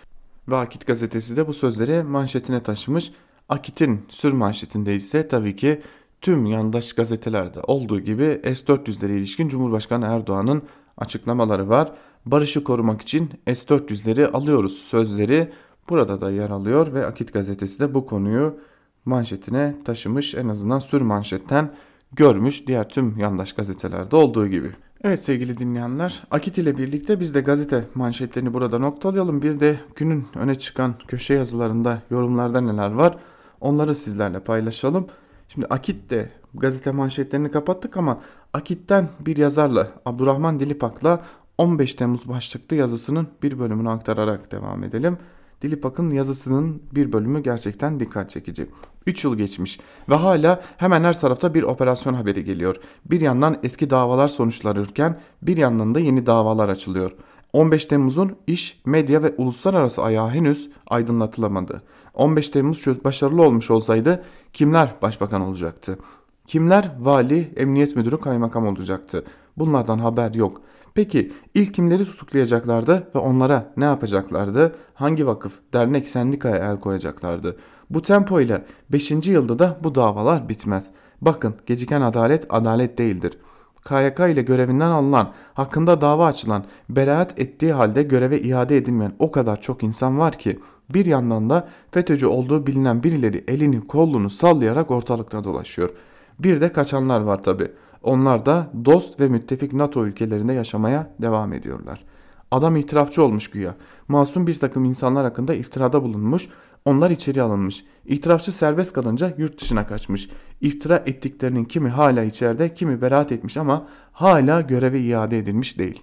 Ve Akit gazetesi de bu sözleri manşetine taşımış. Akit'in sür manşetinde ise tabii ki tüm yandaş gazetelerde olduğu gibi S-400'lere ilişkin Cumhurbaşkanı Erdoğan'ın açıklamaları var. Barışı korumak için S-400'leri alıyoruz sözleri burada da yer alıyor ve Akit gazetesi de bu konuyu manşetine taşımış en azından sür manşetten görmüş diğer tüm yandaş gazetelerde olduğu gibi. Evet sevgili dinleyenler Akit ile birlikte biz de gazete manşetlerini burada noktalayalım. Bir de günün öne çıkan köşe yazılarında yorumlarda neler var onları sizlerle paylaşalım. Şimdi Akit de gazete manşetlerini kapattık ama Akit'ten bir yazarla Abdurrahman Dilipak'la 15 Temmuz başlıklı yazısının bir bölümünü aktararak devam edelim. Dilipak'ın yazısının bir bölümü gerçekten dikkat çekici. 3 yıl geçmiş ve hala hemen her tarafta bir operasyon haberi geliyor. Bir yandan eski davalar sonuçlanırken bir yandan da yeni davalar açılıyor. 15 Temmuz'un iş, medya ve uluslararası ayağı henüz aydınlatılamadı. 15 Temmuz başarılı olmuş olsaydı kimler başbakan olacaktı? Kimler vali, emniyet müdürü, kaymakam olacaktı? Bunlardan haber yok. Peki ilk kimleri tutuklayacaklardı ve onlara ne yapacaklardı? Hangi vakıf, dernek, sendikaya el koyacaklardı? Bu tempo ile 5. yılda da bu davalar bitmez. Bakın geciken adalet adalet değildir. KYK ile görevinden alınan, hakkında dava açılan, beraat ettiği halde göreve iade edilmeyen o kadar çok insan var ki Bir yandan da FETÖ'cü olduğu bilinen birileri elini kolunu sallayarak ortalıkta dolaşıyor. Bir de kaçanlar var tabi. Onlar da dost ve müttefik NATO ülkelerinde yaşamaya devam ediyorlar. Adam itirafçı olmuş güya. Masum bir takım insanlar hakkında iftirada bulunmuş. Onlar içeri alınmış. İtirafçı serbest kalınca yurt dışına kaçmış. İftira ettiklerinin kimi hala içeride kimi beraat etmiş ama hala göreve iade edilmiş değil.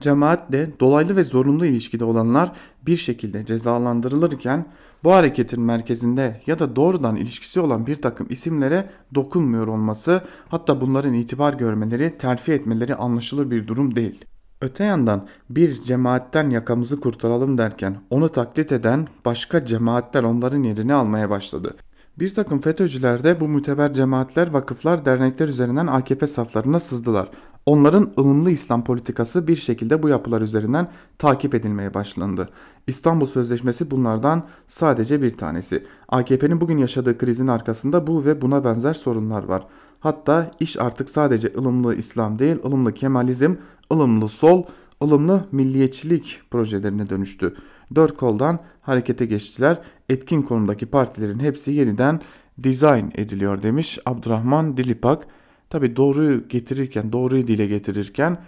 Cemaatle dolaylı ve zorunlu ilişkide olanlar bir şekilde cezalandırılırken bu hareketin merkezinde ya da doğrudan ilişkisi olan bir takım isimlere dokunmuyor olması hatta bunların itibar görmeleri terfi etmeleri anlaşılır bir durum değil. Öte yandan bir cemaatten yakamızı kurtaralım derken onu taklit eden başka cemaatler onların yerini almaya başladı. Bir takım FETÖ'cüler de bu müteber cemaatler, vakıflar, dernekler üzerinden AKP saflarına sızdılar. Onların ılımlı İslam politikası bir şekilde bu yapılar üzerinden takip edilmeye başlandı. İstanbul Sözleşmesi bunlardan sadece bir tanesi. AKP'nin bugün yaşadığı krizin arkasında bu ve buna benzer sorunlar var. Hatta iş artık sadece ılımlı İslam değil, ılımlı Kemalizm, ılımlı sol, ılımlı milliyetçilik projelerine dönüştü. Dört koldan harekete geçtiler. Etkin konumdaki partilerin hepsi yeniden dizayn ediliyor demiş Abdurrahman Dilipak. Tabi doğruyu getirirken, doğruyu dile getirirken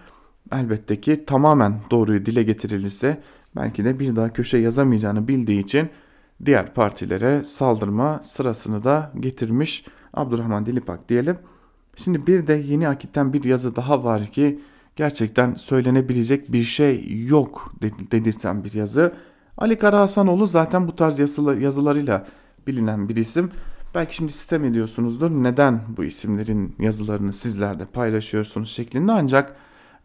elbette ki tamamen doğruyu dile getirilirse belki de bir daha köşe yazamayacağını bildiği için diğer partilere saldırma sırasını da getirmiş Abdurrahman Dilipak diyelim. Şimdi bir de yeni akitten bir yazı daha var ki gerçekten söylenebilecek bir şey yok dedirten bir yazı. Ali Karahasanoğlu zaten bu tarz yazılarıyla bilinen bir isim. Belki şimdi sistem ediyorsunuzdur. Neden bu isimlerin yazılarını sizler de paylaşıyorsunuz şeklinde ancak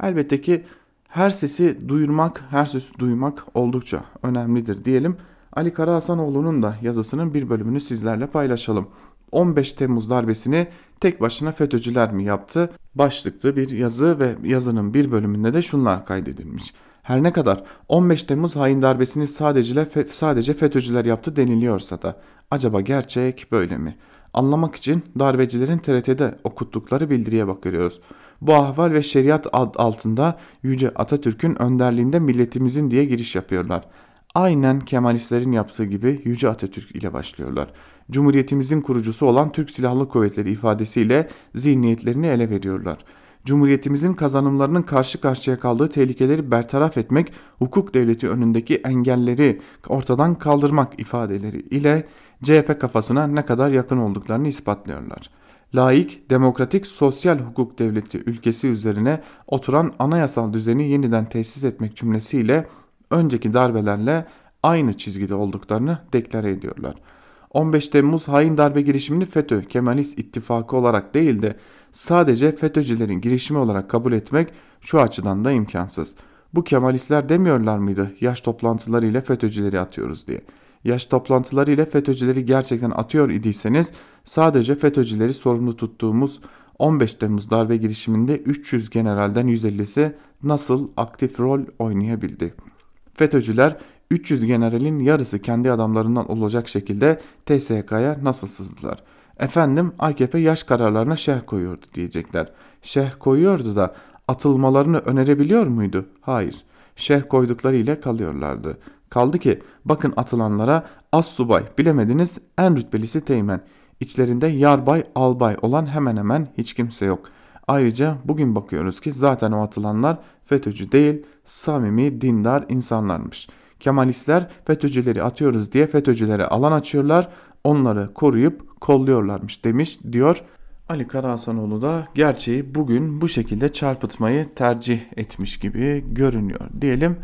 elbette ki her sesi duyurmak, her sesi duymak oldukça önemlidir diyelim. Ali Karahasanoğlu'nun da yazısının bir bölümünü sizlerle paylaşalım. 15 Temmuz darbesini tek başına FETÖ'cüler mi yaptı? Başlıklı bir yazı ve yazının bir bölümünde de şunlar kaydedilmiş. Her ne kadar 15 Temmuz hain darbesini sadece, sadece FETÖ'cüler yaptı deniliyorsa da acaba gerçek böyle mi? Anlamak için darbecilerin TRT'de okuttukları bildiriye bakıyoruz. Bu ahval ve şeriat ad altında Yüce Atatürk'ün önderliğinde milletimizin diye giriş yapıyorlar. Aynen Kemalistlerin yaptığı gibi Yüce Atatürk ile başlıyorlar. Cumhuriyetimizin kurucusu olan Türk Silahlı Kuvvetleri ifadesiyle zihniyetlerini ele veriyorlar. Cumhuriyetimizin kazanımlarının karşı karşıya kaldığı tehlikeleri bertaraf etmek, hukuk devleti önündeki engelleri ortadan kaldırmak ifadeleri ile CHP kafasına ne kadar yakın olduklarını ispatlıyorlar. Laik, demokratik, sosyal hukuk devleti ülkesi üzerine oturan anayasal düzeni yeniden tesis etmek cümlesiyle önceki darbelerle aynı çizgide olduklarını deklare ediyorlar. 15 Temmuz hain darbe girişimini FETÖ Kemalist ittifakı olarak değil de sadece FETÖ'cülerin girişimi olarak kabul etmek şu açıdan da imkansız. Bu Kemalistler demiyorlar mıydı yaş toplantıları ile FETÖ'cüleri atıyoruz diye. Yaş toplantıları ile FETÖ'cüleri gerçekten atıyor idiyseniz sadece FETÖ'cüleri sorumlu tuttuğumuz 15 Temmuz darbe girişiminde 300 generalden 150'si nasıl aktif rol oynayabildi? FETÖ'cüler 300 generalin yarısı kendi adamlarından olacak şekilde TSK'ya nasıl sızdılar? Efendim AKP yaş kararlarına şerh koyuyordu diyecekler. Şerh koyuyordu da atılmalarını önerebiliyor muydu? Hayır. Şerh koydukları ile kalıyorlardı. Kaldı ki bakın atılanlara az subay bilemediniz en rütbelisi teğmen. İçlerinde yarbay albay olan hemen hemen hiç kimse yok. Ayrıca bugün bakıyoruz ki zaten o atılanlar FETÖ'cü değil samimi dindar insanlarmış.'' Kemalistler FETÖ'cüleri atıyoruz diye FETÖ'cülere alan açıyorlar. Onları koruyup kolluyorlarmış demiş diyor. Ali Karahasanoğlu da gerçeği bugün bu şekilde çarpıtmayı tercih etmiş gibi görünüyor diyelim.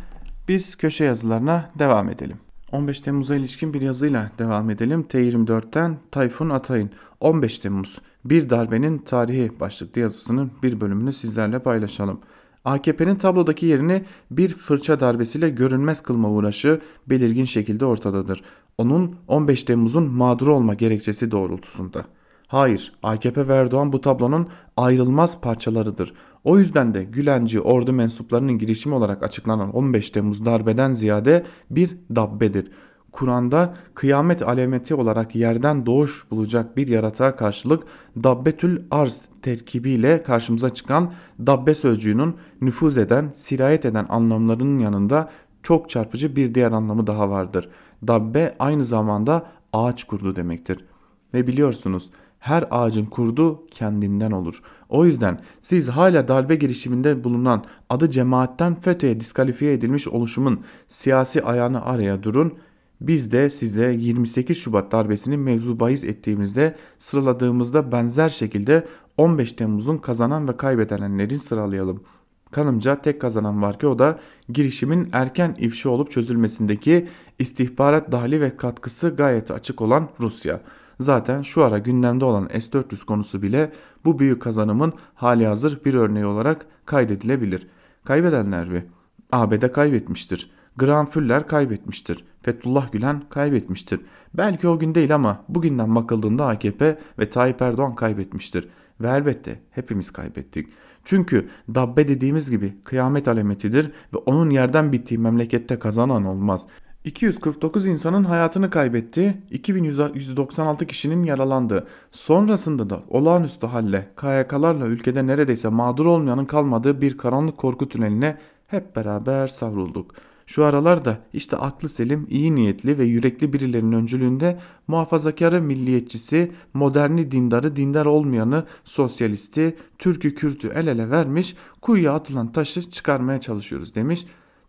Biz köşe yazılarına devam edelim. 15 Temmuz'a ilişkin bir yazıyla devam edelim. T24'ten Tayfun Atay'ın 15 Temmuz bir darbenin tarihi başlıklı yazısının bir bölümünü sizlerle paylaşalım. AKP'nin tablodaki yerini bir fırça darbesiyle görünmez kılma uğraşı belirgin şekilde ortadadır. Onun 15 Temmuz'un mağduru olma gerekçesi doğrultusunda. Hayır, AKP ve Erdoğan bu tablonun ayrılmaz parçalarıdır. O yüzden de Gülenci ordu mensuplarının girişimi olarak açıklanan 15 Temmuz darbeden ziyade bir dabbedir. Kur'an'da kıyamet alameti olarak yerden doğuş bulacak bir yaratığa karşılık dabbetül arz terkibiyle karşımıza çıkan dabbe sözcüğünün nüfuz eden, sirayet eden anlamlarının yanında çok çarpıcı bir diğer anlamı daha vardır. Dabbe aynı zamanda ağaç kurdu demektir. Ve biliyorsunuz her ağacın kurdu kendinden olur. O yüzden siz hala darbe girişiminde bulunan adı cemaatten FETÖ'ye diskalifiye edilmiş oluşumun siyasi ayağını araya durun. Biz de size 28 Şubat darbesini mevzu bahis ettiğimizde sıraladığımızda benzer şekilde 15 Temmuz'un kazanan ve kaybedenlerin sıralayalım. Kanımca tek kazanan var ki o da girişimin erken ifşa olup çözülmesindeki istihbarat dahili ve katkısı gayet açık olan Rusya. Zaten şu ara gündemde olan S-400 konusu bile bu büyük kazanımın hali hazır bir örneği olarak kaydedilebilir. Kaybedenler mi? ABD kaybetmiştir. Graham Fuller kaybetmiştir. Fethullah Gülen kaybetmiştir. Belki o gün değil ama bugünden bakıldığında AKP ve Tayyip Erdoğan kaybetmiştir. Ve elbette hepimiz kaybettik. Çünkü dabbe dediğimiz gibi kıyamet alametidir ve onun yerden bittiği memlekette kazanan olmaz. 249 insanın hayatını kaybetti, 2196 kişinin yaralandı. Sonrasında da olağanüstü halle KYK'larla ülkede neredeyse mağdur olmayanın kalmadığı bir karanlık korku tüneline hep beraber savrulduk. Şu aralarda işte aklı selim, iyi niyetli ve yürekli birilerinin öncülüğünde muhafazakarı milliyetçisi, moderni dindarı, dindar olmayanı, sosyalisti, Türk'ü Kürt'ü el ele vermiş, kuyuya atılan taşı çıkarmaya çalışıyoruz demiş.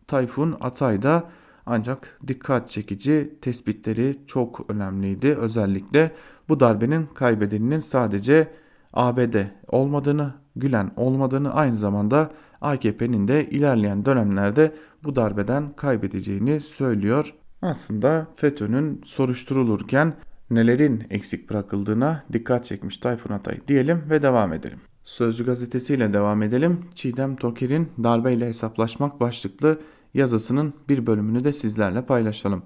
Tayfun Atay da ancak dikkat çekici tespitleri çok önemliydi. Özellikle bu darbenin kaybedeninin sadece ABD olmadığını, Gülen olmadığını aynı zamanda AKP'nin de ilerleyen dönemlerde bu darbeden kaybedeceğini söylüyor. Aslında FETÖ'nün soruşturulurken nelerin eksik bırakıldığına dikkat çekmiş Tayfun Atay diyelim ve devam edelim. Sözcü gazetesiyle devam edelim. Çiğdem Toker'in darbeyle hesaplaşmak başlıklı yazısının bir bölümünü de sizlerle paylaşalım.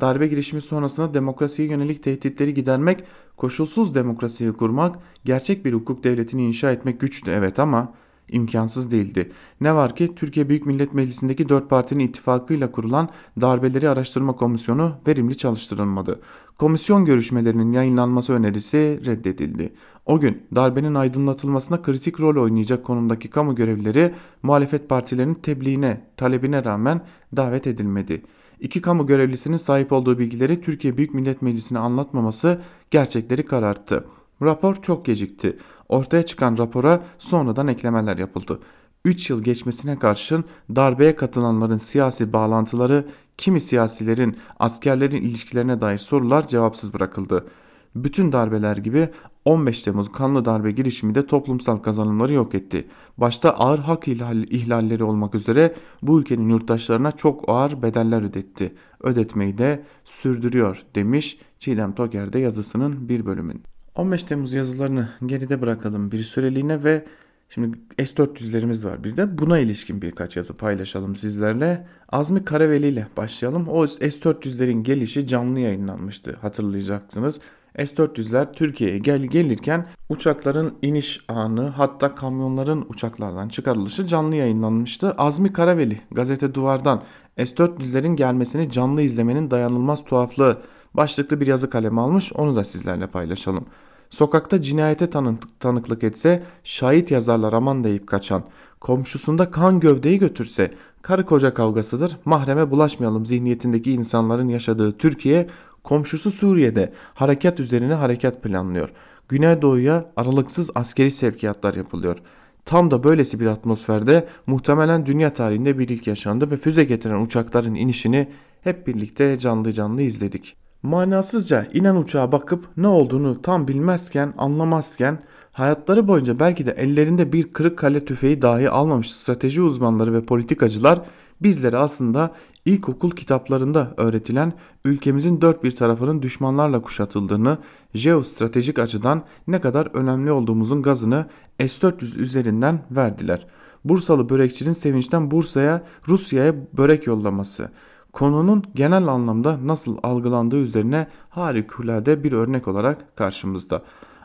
Darbe girişimi sonrasında demokrasiye yönelik tehditleri gidermek, koşulsuz demokrasiyi kurmak, gerçek bir hukuk devletini inşa etmek güçtü evet ama imkansız değildi. Ne var ki Türkiye Büyük Millet Meclisi'ndeki dört partinin ittifakıyla kurulan darbeleri araştırma komisyonu verimli çalıştırılmadı. Komisyon görüşmelerinin yayınlanması önerisi reddedildi. O gün darbenin aydınlatılmasına kritik rol oynayacak konumdaki kamu görevlileri muhalefet partilerinin tebliğine, talebine rağmen davet edilmedi. İki kamu görevlisinin sahip olduğu bilgileri Türkiye Büyük Millet Meclisi'ne anlatmaması gerçekleri kararttı. Rapor çok gecikti. Ortaya çıkan rapora sonradan eklemeler yapıldı. 3 yıl geçmesine karşın darbeye katılanların siyasi bağlantıları, kimi siyasilerin askerlerin ilişkilerine dair sorular cevapsız bırakıldı. Bütün darbeler gibi 15 Temmuz kanlı darbe girişimi de toplumsal kazanımları yok etti. Başta ağır hak ihlalleri olmak üzere bu ülkenin yurttaşlarına çok ağır bedeller ödetti. Ödetmeyi de sürdürüyor demiş Çiğdem Toker de yazısının bir bölümün. 15 Temmuz yazılarını geride bırakalım bir süreliğine ve şimdi S-400'lerimiz var bir de buna ilişkin birkaç yazı paylaşalım sizlerle. Azmi Karaveli ile başlayalım. O S-400'lerin gelişi canlı yayınlanmıştı hatırlayacaksınız. S-400'ler Türkiye'ye gel gelirken uçakların iniş anı hatta kamyonların uçaklardan çıkarılışı canlı yayınlanmıştı. Azmi Karaveli gazete duvardan S-400'lerin gelmesini canlı izlemenin dayanılmaz tuhaflığı başlıklı bir yazı kalemi almış onu da sizlerle paylaşalım. Sokakta cinayete tanık, tanıklık etse şahit yazarlar aman deyip kaçan, komşusunda kan gövdeyi götürse karı koca kavgasıdır mahreme bulaşmayalım zihniyetindeki insanların yaşadığı Türkiye komşusu Suriye'de harekat üzerine harekat planlıyor. Güneydoğu'ya aralıksız askeri sevkiyatlar yapılıyor. Tam da böylesi bir atmosferde muhtemelen dünya tarihinde bir ilk yaşandı ve füze getiren uçakların inişini hep birlikte canlı canlı izledik. Manasızca inen uçağa bakıp ne olduğunu tam bilmezken, anlamazken hayatları boyunca belki de ellerinde bir kırık kale tüfeği dahi almamış strateji uzmanları ve politikacılar bizlere aslında ilkokul kitaplarında öğretilen ülkemizin dört bir tarafının düşmanlarla kuşatıldığını, jeostratejik açıdan ne kadar önemli olduğumuzun gazını S-400 üzerinden verdiler. Bursalı börekçinin sevinçten Bursa'ya, Rusya'ya börek yollaması, konunun genel anlamda nasıl algılandığı üzerine harikulade bir örnek olarak karşımızda.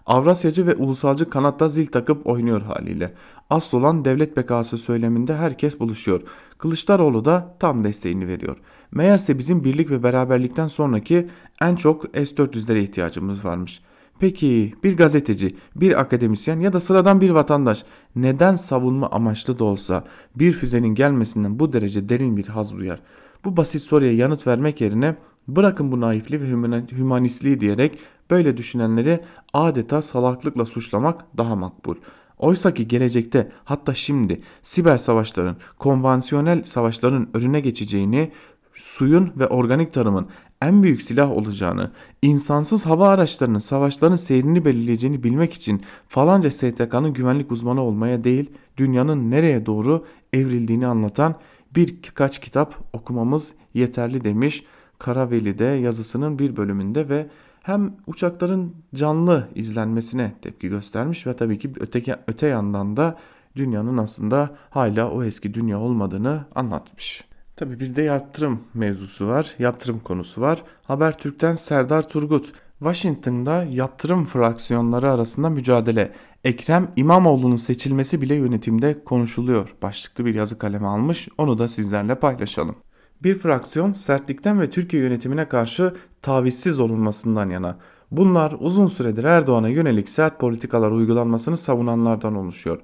Avrasyacı ve ulusalcı kanatta zil takıp oynuyor haliyle. Asıl olan devlet bekası söyleminde herkes buluşuyor. Kılıçdaroğlu da tam desteğini veriyor. Meğerse bizim birlik ve beraberlikten sonraki en çok S-400'lere ihtiyacımız varmış. Peki bir gazeteci, bir akademisyen ya da sıradan bir vatandaş neden savunma amaçlı da olsa bir füzenin gelmesinden bu derece derin bir haz duyar? Bu basit soruya yanıt vermek yerine Bırakın bu naifliği ve hümanistliği diyerek böyle düşünenleri adeta salaklıkla suçlamak daha makbul. Oysa ki gelecekte hatta şimdi siber savaşların, konvansiyonel savaşların önüne geçeceğini, suyun ve organik tarımın en büyük silah olacağını, insansız hava araçlarının savaşların seyrini belirleyeceğini bilmek için falanca STK'nın güvenlik uzmanı olmaya değil, dünyanın nereye doğru evrildiğini anlatan birkaç kitap okumamız yeterli demiş Karaveli'de yazısının bir bölümünde ve hem uçakların canlı izlenmesine tepki göstermiş ve tabii ki öteki, öte yandan da dünyanın aslında hala o eski dünya olmadığını anlatmış. Tabii bir de yaptırım mevzusu var, yaptırım konusu var. Habertürk'ten Serdar Turgut, Washington'da yaptırım fraksiyonları arasında mücadele. Ekrem İmamoğlu'nun seçilmesi bile yönetimde konuşuluyor. Başlıklı bir yazı kaleme almış, onu da sizlerle paylaşalım. Bir fraksiyon sertlikten ve Türkiye yönetimine karşı tavizsiz olunmasından yana. Bunlar uzun süredir Erdoğan'a yönelik sert politikalar uygulanmasını savunanlardan oluşuyor.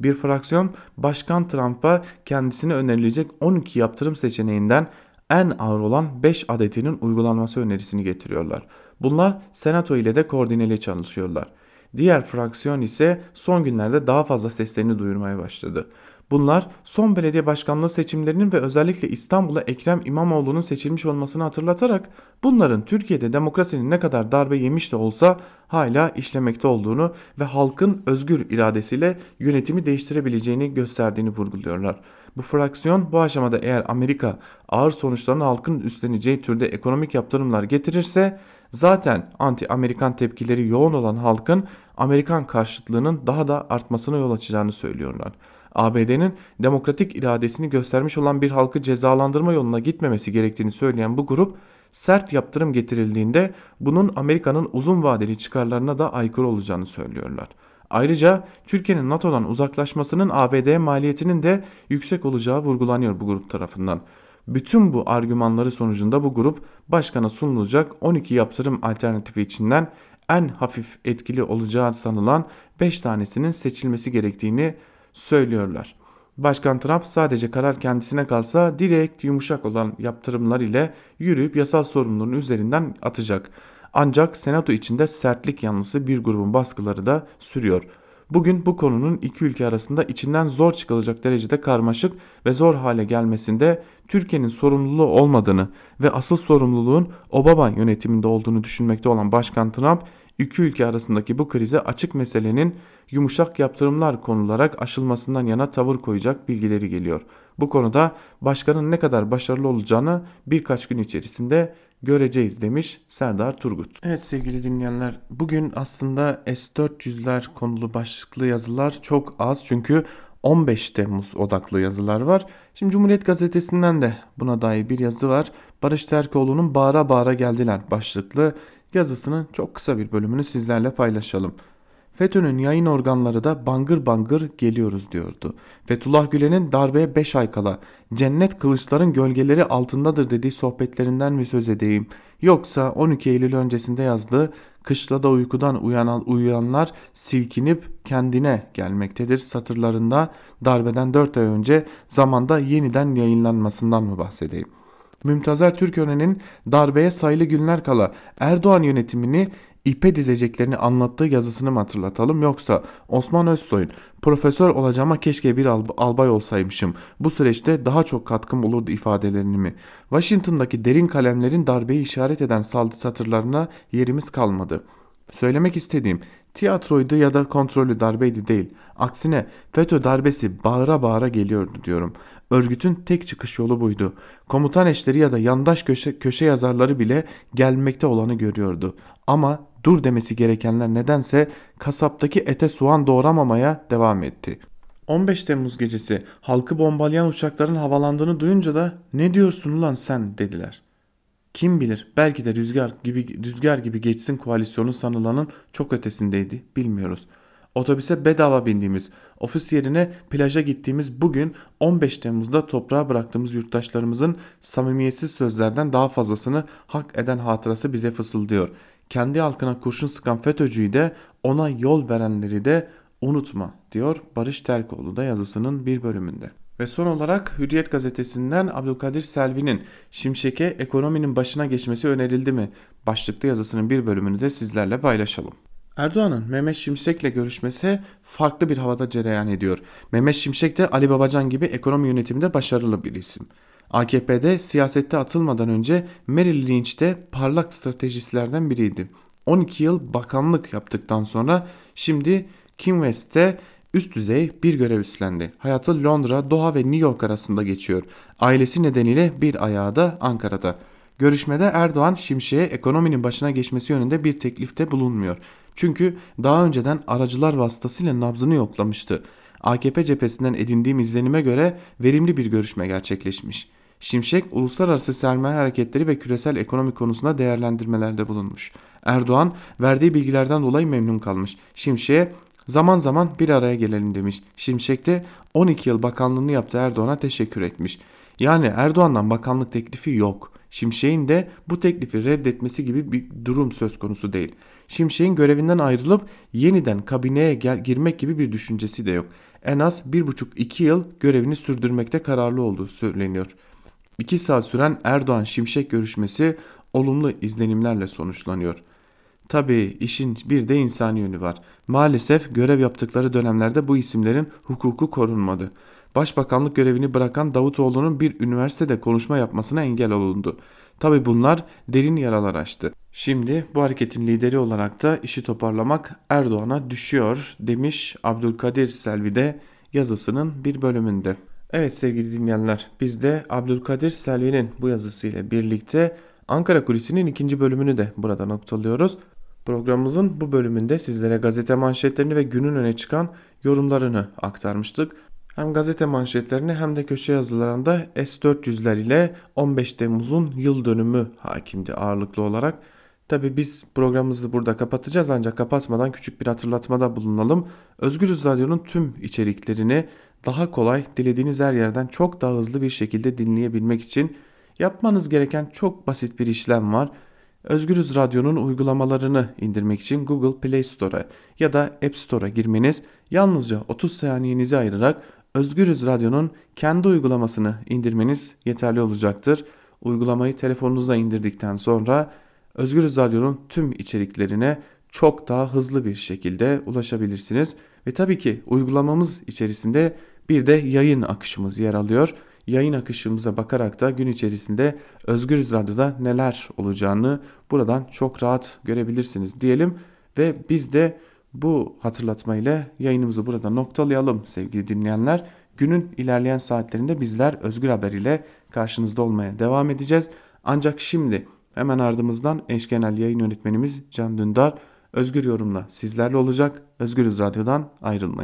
Bir fraksiyon Başkan Trump'a kendisine önerilecek 12 yaptırım seçeneğinden en ağır olan 5 adetinin uygulanması önerisini getiriyorlar. Bunlar Senato ile de koordineli çalışıyorlar. Diğer fraksiyon ise son günlerde daha fazla seslerini duyurmaya başladı. Bunlar son belediye başkanlığı seçimlerinin ve özellikle İstanbul'a Ekrem İmamoğlu'nun seçilmiş olmasını hatırlatarak bunların Türkiye'de demokrasinin ne kadar darbe yemiş de olsa hala işlemekte olduğunu ve halkın özgür iradesiyle yönetimi değiştirebileceğini gösterdiğini vurguluyorlar. Bu fraksiyon bu aşamada eğer Amerika ağır sonuçlarını halkın üstleneceği türde ekonomik yaptırımlar getirirse zaten anti-Amerikan tepkileri yoğun olan halkın Amerikan karşıtlığının daha da artmasına yol açacağını söylüyorlar. ABD'nin demokratik iradesini göstermiş olan bir halkı cezalandırma yoluna gitmemesi gerektiğini söyleyen bu grup sert yaptırım getirildiğinde bunun Amerika'nın uzun vadeli çıkarlarına da aykırı olacağını söylüyorlar. Ayrıca Türkiye'nin NATO'dan uzaklaşmasının ABD maliyetinin de yüksek olacağı vurgulanıyor bu grup tarafından. Bütün bu argümanları sonucunda bu grup başkana sunulacak 12 yaptırım alternatifi içinden en hafif etkili olacağı sanılan 5 tanesinin seçilmesi gerektiğini söylüyorlar. Başkan Trump sadece karar kendisine kalsa direkt yumuşak olan yaptırımlar ile yürüyüp yasal sorumluluğun üzerinden atacak. Ancak senato içinde sertlik yanlısı bir grubun baskıları da sürüyor. Bugün bu konunun iki ülke arasında içinden zor çıkılacak derecede karmaşık ve zor hale gelmesinde Türkiye'nin sorumluluğu olmadığını ve asıl sorumluluğun Obama yönetiminde olduğunu düşünmekte olan Başkan Trump iki ülke arasındaki bu krize açık meselenin yumuşak yaptırımlar konularak aşılmasından yana tavır koyacak bilgileri geliyor. Bu konuda başkanın ne kadar başarılı olacağını birkaç gün içerisinde göreceğiz demiş Serdar Turgut. Evet sevgili dinleyenler bugün aslında S-400'ler konulu başlıklı yazılar çok az çünkü 15 Temmuz odaklı yazılar var. Şimdi Cumhuriyet Gazetesi'nden de buna dair bir yazı var. Barış Terkoğlu'nun Bağıra Bağıra Geldiler başlıklı yazısının çok kısa bir bölümünü sizlerle paylaşalım. FETÖ'nün yayın organları da bangır bangır geliyoruz diyordu. Fethullah Gülen'in darbeye 5 ay kala cennet kılıçların gölgeleri altındadır dediği sohbetlerinden mi söz edeyim. Yoksa 12 Eylül öncesinde yazdığı kışlada uykudan uyanan uyanlar silkinip kendine gelmektedir satırlarında darbeden 4 ay önce zamanda yeniden yayınlanmasından mı bahsedeyim? Mümtazer Türkören'in darbeye sayılı günler kala Erdoğan yönetimini ipe dizeceklerini anlattığı yazısını mı hatırlatalım yoksa Osman Özsoy'un profesör olacağıma keşke bir albay olsaymışım bu süreçte daha çok katkım olurdu ifadelerini mi? Washington'daki derin kalemlerin darbeyi işaret eden saldı satırlarına yerimiz kalmadı. Söylemek istediğim tiyatroydu ya da kontrollü darbeydi değil. Aksine FETÖ darbesi bağıra bağıra geliyordu diyorum. Örgütün tek çıkış yolu buydu. Komutan eşleri ya da yandaş köşe, köşe yazarları bile gelmekte olanı görüyordu. Ama dur demesi gerekenler nedense kasaptaki ete soğan doğramamaya devam etti. 15 Temmuz gecesi halkı bombalayan uçakların havalandığını duyunca da ne diyorsun ulan sen dediler. Kim bilir belki de rüzgar gibi rüzgar gibi geçsin koalisyonu sanılanın çok ötesindeydi bilmiyoruz. Otobüse bedava bindiğimiz, ofis yerine plaja gittiğimiz bugün 15 Temmuz'da toprağa bıraktığımız yurttaşlarımızın samimiyetsiz sözlerden daha fazlasını hak eden hatırası bize fısıldıyor. Kendi halkına kurşun sıkan FETÖ'cüyü de ona yol verenleri de unutma diyor Barış Terkoğlu da yazısının bir bölümünde. Ve son olarak Hürriyet gazetesinden Abdülkadir Selvi'nin Şimşek'e ekonominin başına geçmesi önerildi mi? Başlıklı yazısının bir bölümünü de sizlerle paylaşalım. Erdoğan'ın Mehmet Şimşek'le görüşmesi farklı bir havada cereyan ediyor. Mehmet Şimşek de Ali Babacan gibi ekonomi yönetiminde başarılı bir isim. AKP'de siyasette atılmadan önce Merrill Lynch'te parlak stratejistlerden biriydi. 12 yıl bakanlık yaptıktan sonra şimdi Kim West'te üst düzey bir görev üstlendi. Hayatı Londra, Doha ve New York arasında geçiyor. Ailesi nedeniyle bir ayağı da Ankara'da. Görüşmede Erdoğan Şimşek'e ekonominin başına geçmesi yönünde bir teklifte bulunmuyor. Çünkü daha önceden aracılar vasıtasıyla nabzını yoklamıştı. AKP cephesinden edindiğim izlenime göre verimli bir görüşme gerçekleşmiş. Şimşek uluslararası sermaye hareketleri ve küresel ekonomi konusunda değerlendirmelerde bulunmuş. Erdoğan verdiği bilgilerden dolayı memnun kalmış. Şimşek'e zaman zaman bir araya gelelim demiş. Şimşek de 12 yıl bakanlığını yaptığı Erdoğan'a teşekkür etmiş. Yani Erdoğan'dan bakanlık teklifi yok. Şimşek'in de bu teklifi reddetmesi gibi bir durum söz konusu değil. Şimşek'in görevinden ayrılıp yeniden kabineye gel girmek gibi bir düşüncesi de yok. En az 1,5-2 yıl görevini sürdürmekte kararlı olduğu söyleniyor. 2 saat süren Erdoğan-Şimşek görüşmesi olumlu izlenimlerle sonuçlanıyor. Tabii işin bir de insani yönü var. Maalesef görev yaptıkları dönemlerde bu isimlerin hukuku korunmadı. Başbakanlık görevini bırakan Davutoğlu'nun bir üniversitede konuşma yapmasına engel olundu. Tabi bunlar derin yaralar açtı. Şimdi bu hareketin lideri olarak da işi toparlamak Erdoğan'a düşüyor demiş Abdülkadir Selvi de yazısının bir bölümünde. Evet sevgili dinleyenler biz de Abdülkadir Selvi'nin bu yazısıyla birlikte Ankara Kulisi'nin ikinci bölümünü de burada noktalıyoruz. Programımızın bu bölümünde sizlere gazete manşetlerini ve günün öne çıkan yorumlarını aktarmıştık. Hem gazete manşetlerini hem de köşe yazılarında S-400'ler ile 15 Temmuz'un yıl dönümü hakimdi ağırlıklı olarak. Tabi biz programımızı burada kapatacağız ancak kapatmadan küçük bir hatırlatmada bulunalım. Özgürüz Radyo'nun tüm içeriklerini daha kolay dilediğiniz her yerden çok daha hızlı bir şekilde dinleyebilmek için yapmanız gereken çok basit bir işlem var. Özgürüz Radyo'nun uygulamalarını indirmek için Google Play Store'a ya da App Store'a girmeniz yalnızca 30 saniyenizi ayırarak Özgürüz Radyo'nun kendi uygulamasını indirmeniz yeterli olacaktır. Uygulamayı telefonunuza indirdikten sonra Özgürüz Radyo'nun tüm içeriklerine çok daha hızlı bir şekilde ulaşabilirsiniz. Ve tabii ki uygulamamız içerisinde bir de yayın akışımız yer alıyor. Yayın akışımıza bakarak da gün içerisinde Özgürüz Radyo'da neler olacağını buradan çok rahat görebilirsiniz diyelim. Ve biz de bu hatırlatmayla yayınımızı burada noktalayalım sevgili dinleyenler. Günün ilerleyen saatlerinde bizler Özgür Haber ile karşınızda olmaya devam edeceğiz. Ancak şimdi hemen ardımızdan eş genel yayın yönetmenimiz Can Dündar Özgür Yorum'la sizlerle olacak. Özgürüz Radyo'dan ayrılmayın.